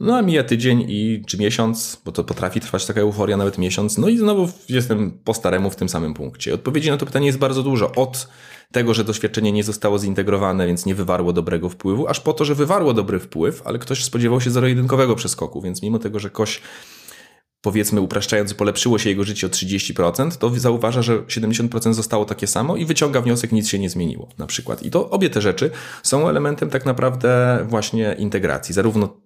[SPEAKER 2] No a mija tydzień i czy miesiąc, bo to potrafi trwać taka euforia nawet miesiąc, no i znowu jestem po staremu w tym samym punkcie. Odpowiedzi na to pytanie jest bardzo dużo. Od tego, że doświadczenie nie zostało zintegrowane, więc nie wywarło dobrego wpływu, aż po to, że wywarło dobry wpływ, ale ktoś spodziewał się zero-jedynkowego przeskoku, więc mimo tego, że ktoś powiedzmy upraszczając, polepszyło się jego życie o 30%, to zauważa, że 70% zostało takie samo i wyciąga wniosek, nic się nie zmieniło na przykład. I to obie te rzeczy są elementem tak naprawdę właśnie integracji, zarówno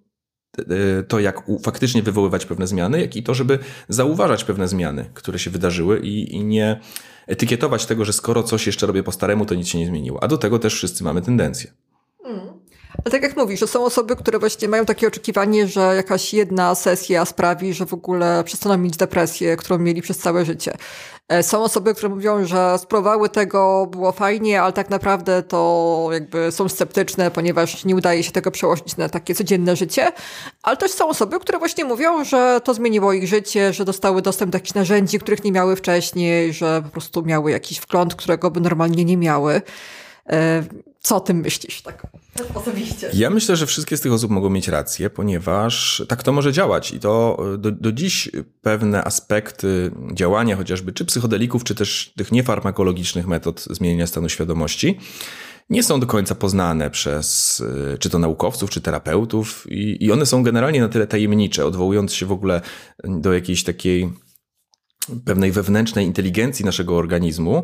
[SPEAKER 2] to, jak faktycznie wywoływać pewne zmiany, jak i to, żeby zauważać pewne zmiany, które się wydarzyły i, i nie etykietować tego, że skoro coś jeszcze robię po staremu, to nic się nie zmieniło. A do tego też wszyscy mamy tendencję.
[SPEAKER 1] Mm. Ale tak jak mówisz, że są osoby, które właśnie mają takie oczekiwanie, że jakaś jedna sesja sprawi, że w ogóle przestaną mieć depresję, którą mieli przez całe życie. E, są osoby, które mówią, że spróbowały tego, było fajnie, ale tak naprawdę to jakby są sceptyczne, ponieważ nie udaje się tego przełożyć na takie codzienne życie. Ale też są osoby, które właśnie mówią, że to zmieniło ich życie, że dostały dostęp do jakichś narzędzi, których nie miały wcześniej, że po prostu miały jakiś wgląd, którego by normalnie nie miały. E, Co o tym myślisz? Tak osobiście.
[SPEAKER 2] Ja myślę, że wszystkie z tych osób mogą mieć rację, ponieważ tak to może działać i to do, do dziś pewne aspekty działania chociażby czy psychodelików, czy też tych niefarmakologicznych metod zmieniania stanu świadomości nie są do końca poznane przez czy to naukowców, czy terapeutów i, i one są generalnie na tyle tajemnicze, odwołując się w ogóle do jakiejś takiej pewnej wewnętrznej inteligencji naszego organizmu,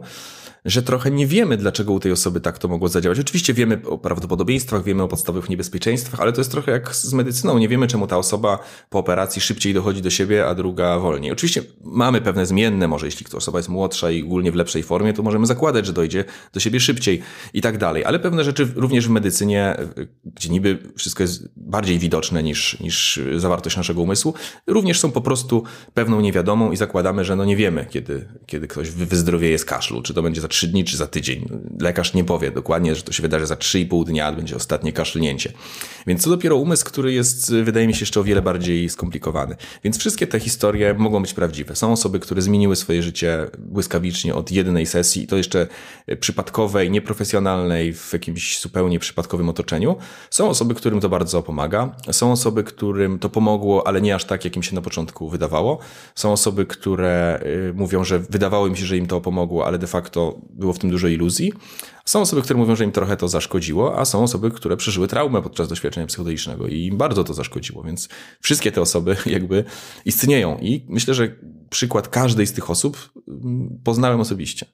[SPEAKER 2] że trochę nie wiemy, dlaczego u tej osoby tak to mogło zadziałać. Oczywiście wiemy o prawdopodobieństwach, wiemy o podstawowych niebezpieczeństwach, ale to jest trochę jak z medycyną. Nie wiemy, czemu ta osoba po operacji szybciej dochodzi do siebie, a druga wolniej. Oczywiście mamy pewne zmienne, może jeśli ktoś osoba jest młodsza i ogólnie w lepszej formie, to możemy zakładać, że dojdzie do siebie szybciej i tak dalej. Ale pewne rzeczy również w medycynie, gdzie niby wszystko jest bardziej widoczne niż, niż zawartość naszego umysłu, również są po prostu pewną niewiadomą i zakładamy, że no nie wiemy, kiedy, kiedy ktoś wyzdrowieje z kaszlu, czy to będzie za trzy dni czy za tydzień. Lekarz nie powie dokładnie, że to się wydarzy za 3,5 dnia, będzie ostatnie kaszlnięcie. Więc to dopiero umysł, który jest, wydaje mi się, jeszcze o wiele bardziej skomplikowany. Więc wszystkie te historie mogą być prawdziwe. Są osoby, które zmieniły swoje życie błyskawicznie od jednej sesji i to jeszcze przypadkowej, nieprofesjonalnej, w jakimś zupełnie przypadkowym otoczeniu. Są osoby, którym to bardzo pomaga. Są osoby, którym to pomogło, ale nie aż tak, jak im się na początku wydawało. Są osoby, które y, mówią, że wydawało im się, że im to pomogło, ale de facto było w tym dużo iluzji. Są osoby, które mówią, że im trochę to zaszkodziło, a są osoby, które przeżyły traumę podczas doświadczenia psychodelicznego i im bardzo to zaszkodziło, więc wszystkie te osoby jakby istnieją i myślę, że przykład każdej z tych osób mm, poznałem osobiście.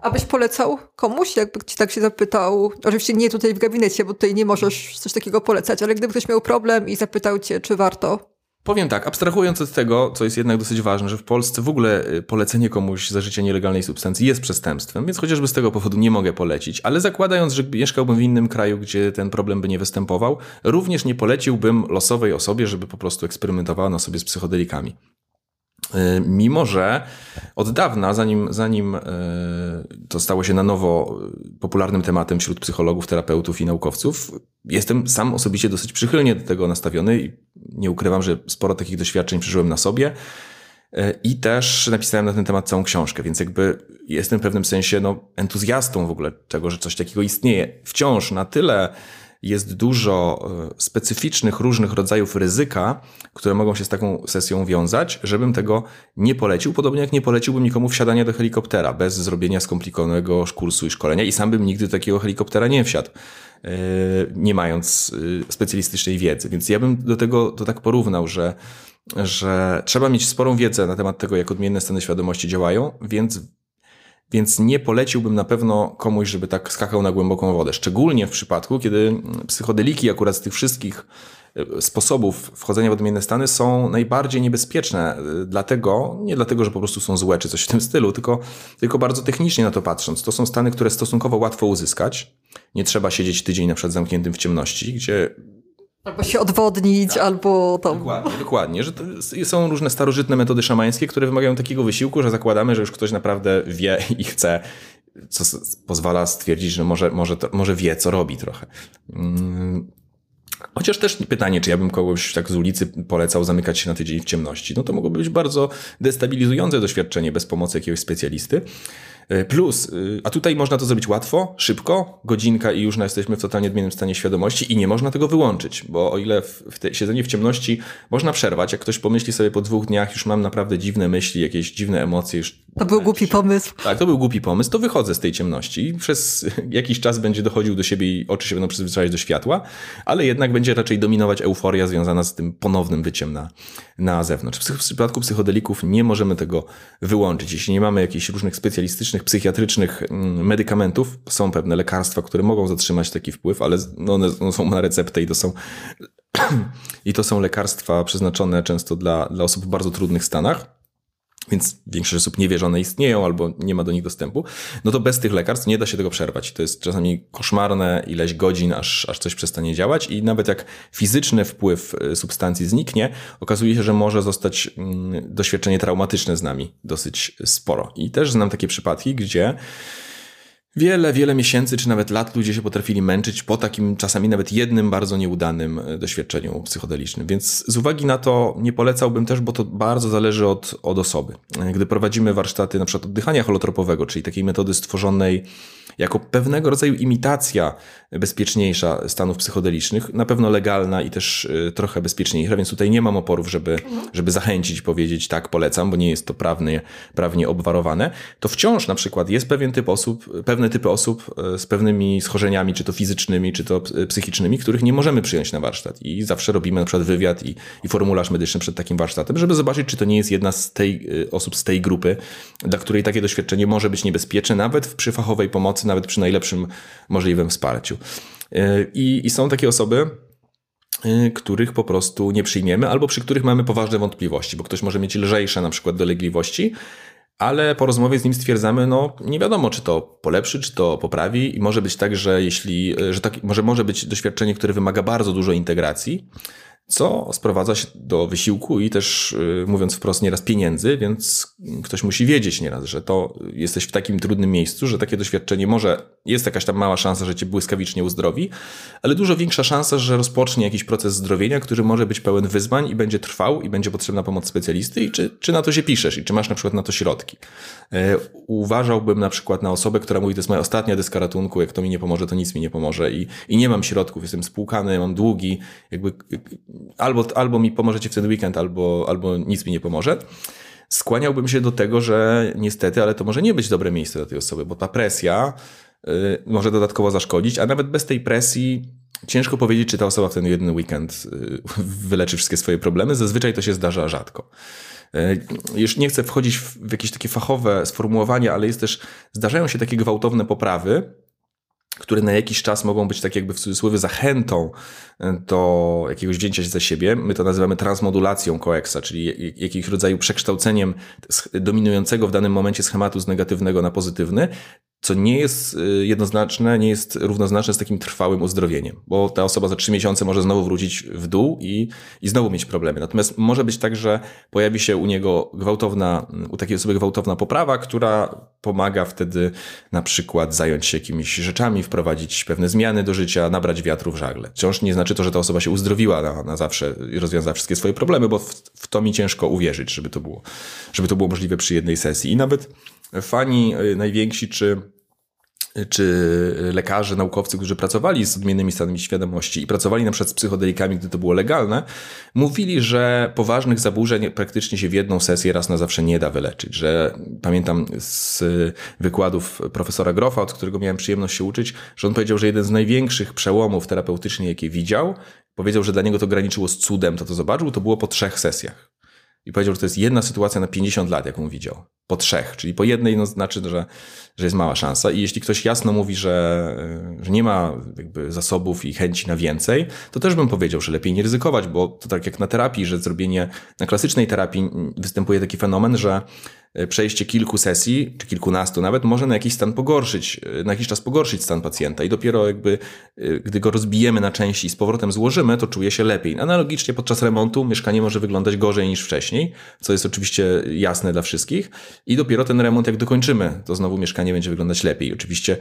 [SPEAKER 1] Abyś polecał komuś, jakby ci tak się zapytał, oczywiście nie tutaj w gabinecie, bo tutaj nie możesz coś takiego polecać, ale gdyby ktoś miał problem i zapytał cię, czy warto,
[SPEAKER 2] Powiem tak, abstrahując od tego, co jest jednak dosyć ważne, że w Polsce w ogóle y, polecenie komuś zażycia nielegalnej substancji jest przestępstwem, więc chociażby z tego powodu nie mogę polecić, ale zakładając, że mieszkałbym w innym kraju, gdzie ten problem by nie występował, również nie poleciłbym losowej osobie, żeby po prostu eksperymentowała na sobie z psychodelikami. Y, mimo, że od dawna, zanim, zanim y, to stało się na nowo popularnym tematem wśród psychologów, terapeutów i naukowców, jestem sam osobiście dosyć przychylnie do tego nastawiony i nie ukrywam, że sporo takich doświadczeń przeżyłem na sobie. I też napisałem na ten temat całą książkę, więc jakby jestem w pewnym sensie no, entuzjastą w ogóle tego, że coś takiego istnieje. Wciąż na tyle jest dużo e, specyficznych, różnych rodzajów ryzyka, które mogą się z taką sesją wiązać, żebym tego nie polecił. Podobnie jak nie poleciłbym nikomu wsiadania do helikoptera bez zrobienia skomplikowanego kursu i szkolenia i sam bym nigdy takiego helikoptera nie wsiadł, e, nie mając e, specjalistycznej wiedzy. Więc ja bym do tego to tak porównał, że że trzeba mieć sporą wiedzę na temat tego, jak odmienne stany świadomości działają, więc więc nie poleciłbym na pewno komuś, żeby tak skakał na głęboką wodę. Szczególnie w przypadku, kiedy psychodeliki akurat z tych wszystkich e, sposobów wchodzenia w odmienne stany są najbardziej niebezpieczne. E, dlatego, nie dlatego, że po prostu są złe czy coś w tym stylu, tylko, tylko bardzo technicznie na to patrząc. To są stany, które stosunkowo łatwo uzyskać. Nie trzeba siedzieć tydzień na przykład zamkniętym w ciemności, gdzie
[SPEAKER 1] Albo się odwodnić, tak. albo tam.
[SPEAKER 2] Dokładnie, dokładnie. Że są różne starożytne metody szamańskie, które wymagają takiego wysiłku, że zakładamy, że już ktoś naprawdę wie i chce, co pozwala stwierdzić, że może, może, to, może wie, co robi trochę. Mm. Chociaż też pytanie, czy ja bym kogoś tak z ulicy polecał zamykać się na tydzień w ciemności. No to mogłoby być bardzo destabilizujące doświadczenie bez pomocy jakiegoś specjalisty. E, plus, y, a tutaj można to zrobić łatwo, szybko, godzinka i już jesteśmy w totalnie odmiennym stanie świadomości i nie można tego wyłączyć, bo o ile w te, siedzenie w ciemności można przerwać, jak ktoś pomyśli sobie po dwóch dniach, już mam naprawdę dziwne myśli, jakieś dziwne emocje, już
[SPEAKER 1] to był głupi pomysł.
[SPEAKER 2] Tak, to był głupi pomysł. To wychodzę z tej ciemności i przez jakiś czas będzie dochodził do siebie i oczy się będą przyzwyczajać do światła, ale jednak będzie raczej dominować euforia związana z tym ponownym wyciem na, na zewnątrz. W przypadku psychodelików nie możemy tego wyłączyć. Jeśli nie mamy jakichś różnych specjalistycznych, psychiatrycznych mm, medykamentów, są pewne lekarstwa, które mogą zatrzymać taki wpływ, ale no, one są na receptę i to są i to są lekarstwa przeznaczone często dla, dla osób w bardzo trudnych stanach więc większość osób nie wie, że one istnieją albo nie ma do nich dostępu, no to bez tych lekarstw nie da się tego przerwać. To jest czasami koszmarne ileś godzin, aż, aż coś przestanie działać i nawet jak fizyczny wpływ y, substancji zniknie, okazuje się, że może zostać mm, doświadczenie traumatyczne z nami dosyć sporo. I też znam takie przypadki, gdzie Wiele, wiele miesięcy czy nawet lat ludzie się potrafili męczyć po takim czasami nawet jednym bardzo nieudanym e, doświadczeniu psychodelicznym. Więc z uwagi na to nie polecałbym też, bo to bardzo zależy od, od osoby. E, gdy prowadzimy warsztaty na przykład oddychania holotropowego, czyli takiej metody stworzonej jako pewnego rodzaju imitacja bezpieczniejsza stanów psychodelicznych, na pewno legalna i też y, trochę bezpieczniejsza, więc tutaj nie mam oporów, żeby, żeby zachęcić, powiedzieć tak, polecam, bo nie jest to prawnie, prawnie obwarowane, to wciąż na przykład jest pewien typ osób, pewne typy osób y, z pewnymi schorzeniami, czy to fizycznymi, czy to psychicznymi, których nie możemy przyjąć na warsztat i zawsze robimy na przykład wywiad i, i formularz medyczny przed takim warsztatem, żeby zobaczyć, czy to nie jest jedna z tej y, osób z tej grupy, dla której takie doświadczenie może być niebezpieczne, nawet przy fachowej pomocy, nawet przy najlepszym możliwym wsparciu. Y, I, i są takie osoby, których po prostu nie przyjmiemy, albo przy których mamy poważne wątpliwości, bo ktoś może mieć lżejsze na przykład dolegliwości, ale po rozmowie z nim stwierdzamy, no nie wiadomo, czy to polepszy, czy to poprawi. I może być tak, że jeśli, że tak, może, może być doświadczenie, które wymaga bardzo dużo integracji, co sprowadza się do wysiłku i też, y, mówiąc wprost, nieraz pieniędzy, więc ktoś musi wiedzieć nieraz, że to jesteś w takim trudnym miejscu, że takie doświadczenie może, jest jakaś tam mała szansa, że cię błyskawicznie uzdrowi, ale dużo większa szansa, że rozpocznie jakiś proces zdrowienia, który może być pełen wyzwań i będzie trwał i będzie potrzebna pomoc specjalisty i czy, czy na to się piszesz i czy masz na przykład na to środki. E, uważałbym na przykład na osobę, która mówi, to jest moja ostatnia deska ratunku, jak to mi nie pomoże, to nic mi nie pomoże i, i nie mam środków, jestem spłukany, mam długi, jakby albo, albo mi pomożecie w ten weekend, albo, albo nic mi nie pomoże. Skłaniałbym się do tego, że niestety, ale to może nie być dobre miejsce dla tej osoby, bo ta presja y, może dodatkowo zaszkodzić, a nawet bez tej presji ciężko powiedzieć, czy ta osoba w ten jeden weekend y, wyleczy wszystkie swoje problemy. Zazwyczaj to się zdarza rzadko. Y, już nie chcę wchodzić w jakieś takie fachowe sformułowania, ale jest też, zdarzają się takie gwałtowne poprawy, które na jakiś czas mogą być tak jakby w cudzysłowie zachętą e, do jakiegoś wzięcia się za siebie. My to nazywamy transmodulacją koeksa, czyli jakiegoś rodzaju przekształceniem dominującego w danym momencie schematu z negatywnego na pozytywny, co nie jest y, jednoznaczne, nie jest równoznaczne z takim trwałym uzdrowieniem, bo ta osoba za trzy miesiące może znowu wrócić w dół i, i znowu mieć problemy. Natomiast może być tak, że pojawi się u niego gwałtowna, u takiej osoby gwałtowna poprawa, która pomaga wtedy na przykład zająć się jakimiś rzeczami, wprowadzić pewne zmiany do życia, nabrać wiatru w żagle. Wciąż nie znaczy to, że ta osoba się uzdrowiła na, na zawsze i rozwiązała wszystkie swoje problemy, bo w, w to mi ciężko uwierzyć, żeby to było, żeby to było możliwe przy jednej sesji. I nawet fani y, najwięksi, czy czy lekarze, naukowcy, którzy pracowali z odmiennymi stanami świadomości i pracowali na przykład z psychodelikami, gdy to było legalne, mówili, że poważnych zaburzeń praktycznie się w jedną sesję raz na zawsze nie da wyleczyć. Że pamiętam z wykładów profesora Grofa, od którego miałem przyjemność się uczyć, że on powiedział, że jeden z największych przełomów terapeutycznych, jakie widział, powiedział, że dla niego to graniczyło z cudem, to to zobaczył, to było po trzech sesjach. I powiedział, że to jest jedna sytuacja na 50 lat, jaką widział. Po trzech, czyli po jednej no, znaczy, że, że jest mała szansa. I jeśli ktoś jasno mówi, że, że nie ma jakby zasobów i chęci na więcej, to też bym powiedział, że lepiej nie ryzykować, bo to tak jak na terapii, że zrobienie, na klasycznej terapii występuje taki fenomen, że przejście kilku sesji, czy kilkunastu nawet, może na jakiś stan pogorszyć, e, na jakiś czas pogorszyć stan pacjenta i dopiero jakby, e, gdy go rozbijemy na części i z powrotem złożymy, to czuje się lepiej. Analogicznie podczas remontu mieszkanie może wyglądać gorzej niż wcześniej, co jest oczywiście jasne dla wszystkich i dopiero ten remont, jak dokończymy, to znowu mieszkanie będzie wyglądać lepiej. Oczywiście,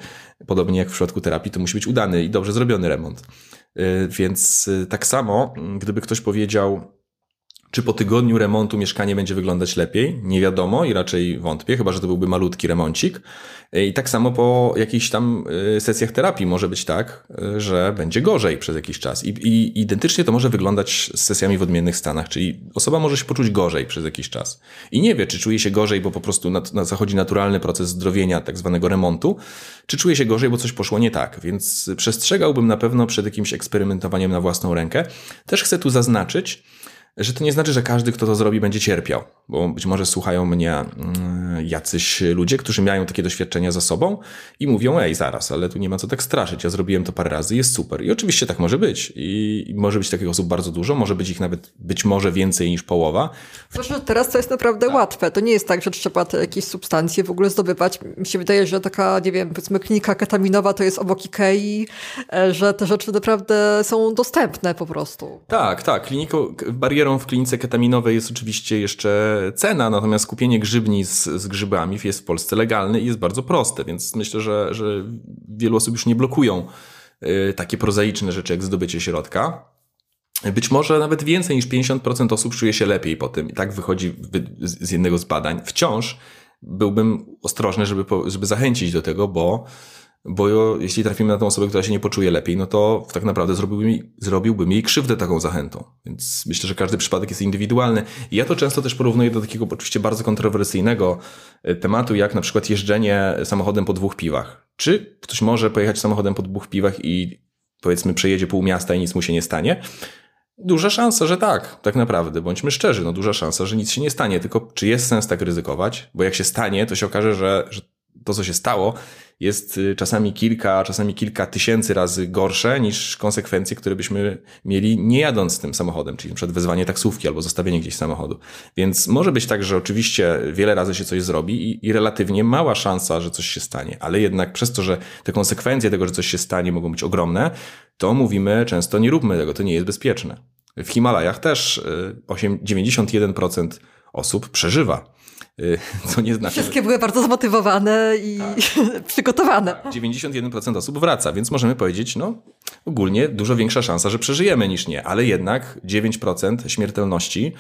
[SPEAKER 2] podobnie jak w przypadku terapii, to musi być udany i dobrze zrobiony remont. Więc tak samo, gdyby ktoś powiedział, czy po tygodniu remontu mieszkanie będzie wyglądać lepiej? Nie wiadomo i raczej wątpię, chyba że to byłby malutki remoncik. I tak samo po jakichś tam y, sesjach terapii może być tak, y, że będzie gorzej przez jakiś czas. I, I, identycznie to może wyglądać z sesjami w odmiennych stanach, czyli osoba może się poczuć gorzej przez jakiś czas. I nie wie, czy czuje się gorzej, bo po prostu zachodzi naturalny proces zdrowienia, tak zwanego remontu, czy czuje się gorzej, bo coś poszło nie tak. Więc przestrzegałbym na pewno przed jakimś eksperymentowaniem na własną rękę. Też chcę tu zaznaczyć, że to nie znaczy, że każdy, kto to zrobi, będzie cierpiał, bo być może słuchają mnie mm, jacyś ludzie, którzy mają takie doświadczenia za sobą i mówią, ej, zaraz, ale tu nie ma co tak straszyć, ja zrobiłem to parę razy, jest super. I oczywiście tak może być. I może być takich osób bardzo dużo, może być ich nawet być może więcej niż połowa.
[SPEAKER 1] Zresztą teraz to jest naprawdę tak. łatwe. To nie jest tak, że trzeba te jakieś substancje w ogóle zdobywać. Mi się wydaje, że taka, nie wiem, powiedzmy klinika ketaminowa to jest obok Ikei, e, że te rzeczy naprawdę są dostępne po prostu.
[SPEAKER 2] Tak, tak. Kliniko, barierą barierą w klinice ketaminowej jest oczywiście jeszcze cena, natomiast kupienie grzybni z, z grzybami jest w Polsce legalne i jest bardzo proste, więc myślę, że, że wielu osób już nie blokują y, takie prozaiczne rzeczy jak zdobycie środka. Być może nawet więcej niż 50% osób czuje się lepiej po tym. I tak wychodzi z jednego z badań. Wciąż byłbym ostrożny, żeby, żeby zachęcić do tego, bo bo jeśli trafimy na tą osobę, która się nie poczuje lepiej, no to tak naprawdę zrobiłbym, zrobiłbym jej krzywdę taką zachętą. Więc myślę, że każdy przypadek jest indywidualny. I ja to często też porównuję do takiego oczywiście bardzo kontrowersyjnego e, tematu, jak na przykład jeżdżenie samochodem po dwóch piwach. Czy ktoś może pojechać samochodem po dwóch piwach i powiedzmy przejedzie pół miasta i nic mu się nie stanie? Duża szansa, że tak, tak naprawdę, bądźmy szczerzy, no duża szansa, że nic się nie stanie, tylko czy jest sens tak ryzykować? Bo jak się stanie, to się okaże, że, że to, co się stało, jest y, czasami kilka, czasami kilka tysięcy razy gorsze niż konsekwencje, które byśmy mieli nie jadąc tym samochodem, czyli przed wezwanie taksówki albo zostawienie gdzieś samochodu. Więc może być tak, że oczywiście wiele razy się coś zrobi i, i relatywnie mała szansa, że coś się stanie, ale jednak przez to, że te konsekwencje tego, że coś się stanie mogą być ogromne, to mówimy często nie róbmy tego, to nie jest bezpieczne. W Himalajach też 8, y, 91% osób przeżywa co nie znaczy.
[SPEAKER 1] Wszystkie były bardzo zmotywowane i tak. przygotowane.
[SPEAKER 2] Tak. 91% osób wraca, więc możemy powiedzieć, no ogólnie dużo większa szansa, że przeżyjemy niż nie, ale jednak 9% śmiertelności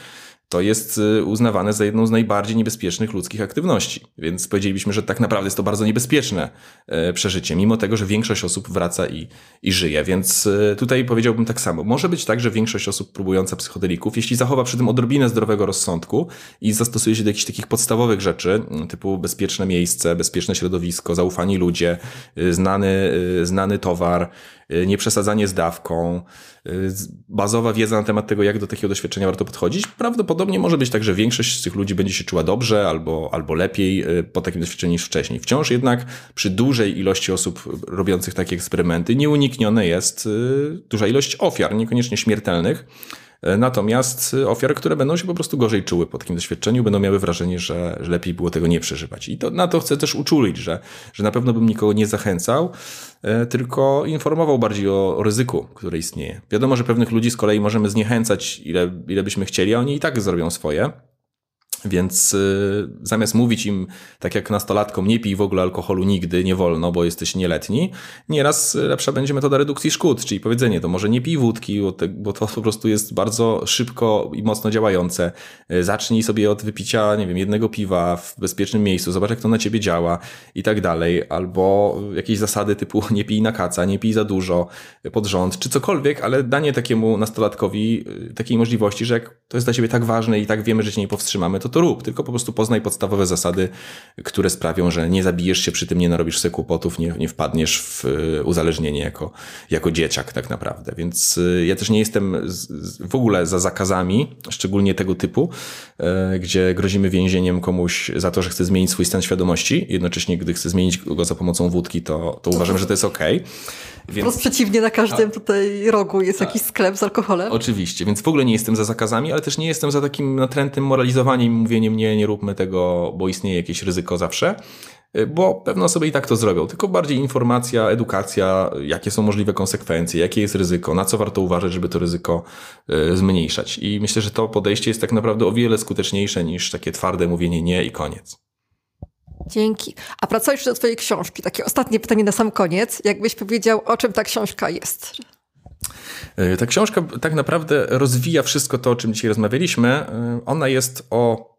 [SPEAKER 2] to jest y, uznawane za jedną z najbardziej niebezpiecznych ludzkich aktywności. Więc powiedzielibyśmy, że tak naprawdę jest to bardzo niebezpieczne e, przeżycie, mimo tego, że większość osób wraca i, i żyje. Więc e, tutaj powiedziałbym tak samo. Może być tak, że większość osób próbująca psychodelików, jeśli zachowa przy tym odrobinę zdrowego rozsądku i zastosuje się do jakichś takich podstawowych rzeczy, typu bezpieczne miejsce, bezpieczne środowisko, zaufani ludzie, y, znany, y, znany towar, Y, nieprzesadzanie z dawką, y, bazowa wiedza na temat tego, jak do takiego doświadczenia warto podchodzić. Prawdopodobnie może być tak, że większość z tych ludzi będzie się czuła dobrze albo, albo lepiej y, po takim doświadczeniu niż wcześniej. Wciąż jednak przy dużej ilości osób robiących takie eksperymenty nieuniknione jest duża ilość ofiar, niekoniecznie śmiertelnych. Natomiast ofiary, które będą się po prostu gorzej czuły po takim doświadczeniu, będą miały wrażenie, że, że lepiej było tego nie przeżywać. I to, na to chcę też uczulić, że, że na pewno bym nikogo nie zachęcał, e, tylko informował bardziej o, o ryzyku, które istnieje. Wiadomo, że pewnych ludzi z kolei możemy zniechęcać, ile, ile byśmy chcieli, a oni i tak zrobią swoje. Więc y, zamiast mówić im, tak jak nastolatkom, nie pij w ogóle alkoholu nigdy, nie wolno, bo jesteś nieletni, nieraz lepsza będzie metoda redukcji szkód, czyli powiedzenie to może nie pij wódki, bo, te, bo to po prostu jest bardzo szybko i mocno działające. Y, zacznij sobie od wypicia, nie wiem, jednego piwa w bezpiecznym miejscu, zobacz jak to na ciebie działa i tak dalej. Albo jakieś zasady typu nie pij na kaca, nie pij za dużo pod rząd, czy cokolwiek, ale danie takiemu nastolatkowi y, takiej możliwości, że jak to jest dla ciebie tak ważne i tak wiemy, że cię nie powstrzymamy, to to rób, tylko po prostu poznaj podstawowe zasady, które sprawią, że nie zabijesz się przy tym, nie narobisz sobie kłopotów, nie, nie wpadniesz w y, uzależnienie jako, jako dzieciak tak naprawdę. Więc y, ja też nie jestem w ogóle za zakazami, szczególnie tego typu, y, gdzie grozimy więzieniem komuś za to, że chce zmienić swój stan świadomości, jednocześnie gdy chce zmienić go za pomocą wódki, to, to uważam, że to jest okej. Okay.
[SPEAKER 1] Więc... Przeciwnie, na każdym tutaj rogu jest tak. jakiś sklep z alkoholem.
[SPEAKER 2] Oczywiście, więc w ogóle nie jestem za zakazami, ale też nie jestem za takim natrętnym moralizowaniem mówieniem nie, nie róbmy tego, bo istnieje jakieś ryzyko zawsze y, bo pewne osoby i tak to zrobią, tylko bardziej informacja, edukacja, jakie są możliwe konsekwencje, jakie jest ryzyko, na co warto uważać, żeby to ryzyko y, zmniejszać. I myślę, że to podejście jest tak naprawdę o wiele skuteczniejsze niż takie twarde mówienie nie i koniec.
[SPEAKER 1] Dzięki. A pracowałeś do Twojej książki. Takie ostatnie pytanie na sam koniec. Jakbyś powiedział, o czym ta książka jest?
[SPEAKER 2] E, ta książka tak naprawdę rozwija wszystko to, o czym dzisiaj rozmawialiśmy. Ona jest o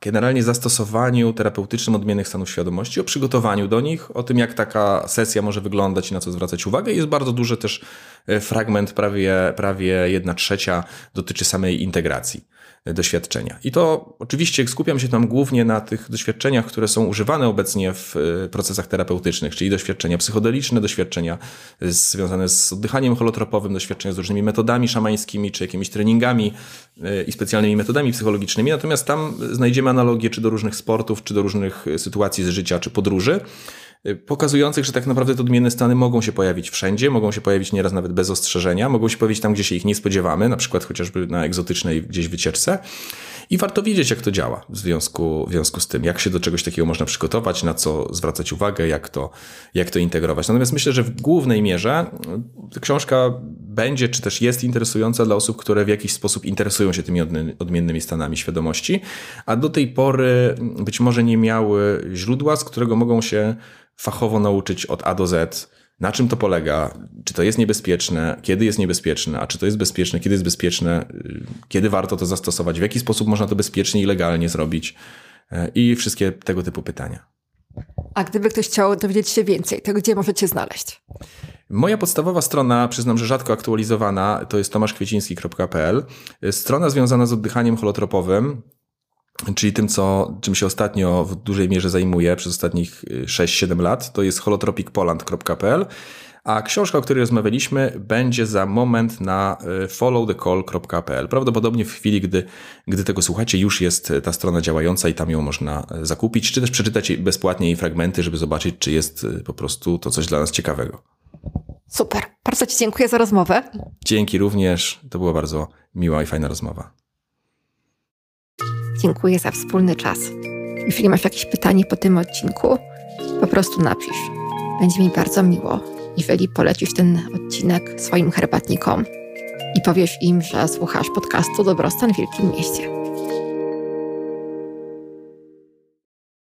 [SPEAKER 2] generalnie zastosowaniu terapeutycznym odmiennych stanów świadomości, o przygotowaniu do nich, o tym, jak taka sesja może wyglądać i na co zwracać uwagę. Jest bardzo duży też e, fragment, prawie, prawie jedna trzecia dotyczy samej integracji doświadczenia. I to oczywiście skupiam się tam głównie na tych doświadczeniach, które są używane obecnie w e, procesach terapeutycznych, czyli doświadczenia psychodeliczne, doświadczenia związane z oddychaniem holotropowym, doświadczenia z różnymi metodami szamańskimi, czy jakimiś treningami e, i specjalnymi metodami psychologicznymi. Natomiast tam znajdziemy analogie czy do różnych sportów, czy do różnych sytuacji z życia, czy podróży. Y, pokazujących, że tak naprawdę te odmienne stany mogą się pojawić wszędzie, mogą się pojawić nieraz nawet bez ostrzeżenia, mogą się pojawić tam, gdzie się ich nie spodziewamy, na przykład chociażby na egzotycznej gdzieś wycieczce. I warto wiedzieć, jak to działa w związku, w związku z tym, jak się do czegoś takiego można przygotować, na co zwracać uwagę, jak to, jak to integrować. Natomiast myślę, że w głównej mierze y, książka będzie, czy też jest interesująca dla osób, które w jakiś sposób interesują się tymi odmiennymi stanami świadomości, a do tej pory być może nie miały źródła, z którego mogą się fachowo nauczyć od A do Z, na czym to polega, czy to jest niebezpieczne, kiedy jest niebezpieczne, a czy to jest bezpieczne, kiedy jest bezpieczne, y, kiedy warto to zastosować, w jaki sposób można to bezpiecznie i legalnie zrobić y, i wszystkie tego typu pytania.
[SPEAKER 1] A gdyby ktoś chciał dowiedzieć się więcej, to gdzie możecie znaleźć?
[SPEAKER 2] Moja podstawowa strona, przyznam, że rzadko aktualizowana, to jest tomaszkwieciński.pl. Strona związana z oddychaniem holotropowym, czyli tym, co, czym się ostatnio w dużej mierze zajmuję przez ostatnich 6-7 lat, to jest holotropicpoland.pl. A książka, o której rozmawialiśmy, będzie za moment na e, followthecall.pl. Prawdopodobnie w chwili, gdy, gdy tego słuchacie, już jest ta strona działająca i tam ją można zakupić, czy też przeczytać bezpłatnie jej fragmenty, żeby zobaczyć, czy jest po prostu to coś dla nas ciekawego.
[SPEAKER 1] Super. Bardzo Ci dziękuję za rozmowę.
[SPEAKER 2] Dzięki również. To była bardzo miła i fajna rozmowa.
[SPEAKER 1] Dziękuję za wspólny czas. Jeśli masz jakieś pytanie po tym odcinku, po prostu napisz. Będzie mi bardzo miło jeżeli polecisz ten odcinek swoim herbatnikom i powiesz im, że słuchasz podcastu Dobrostan w Wielkim Mieście.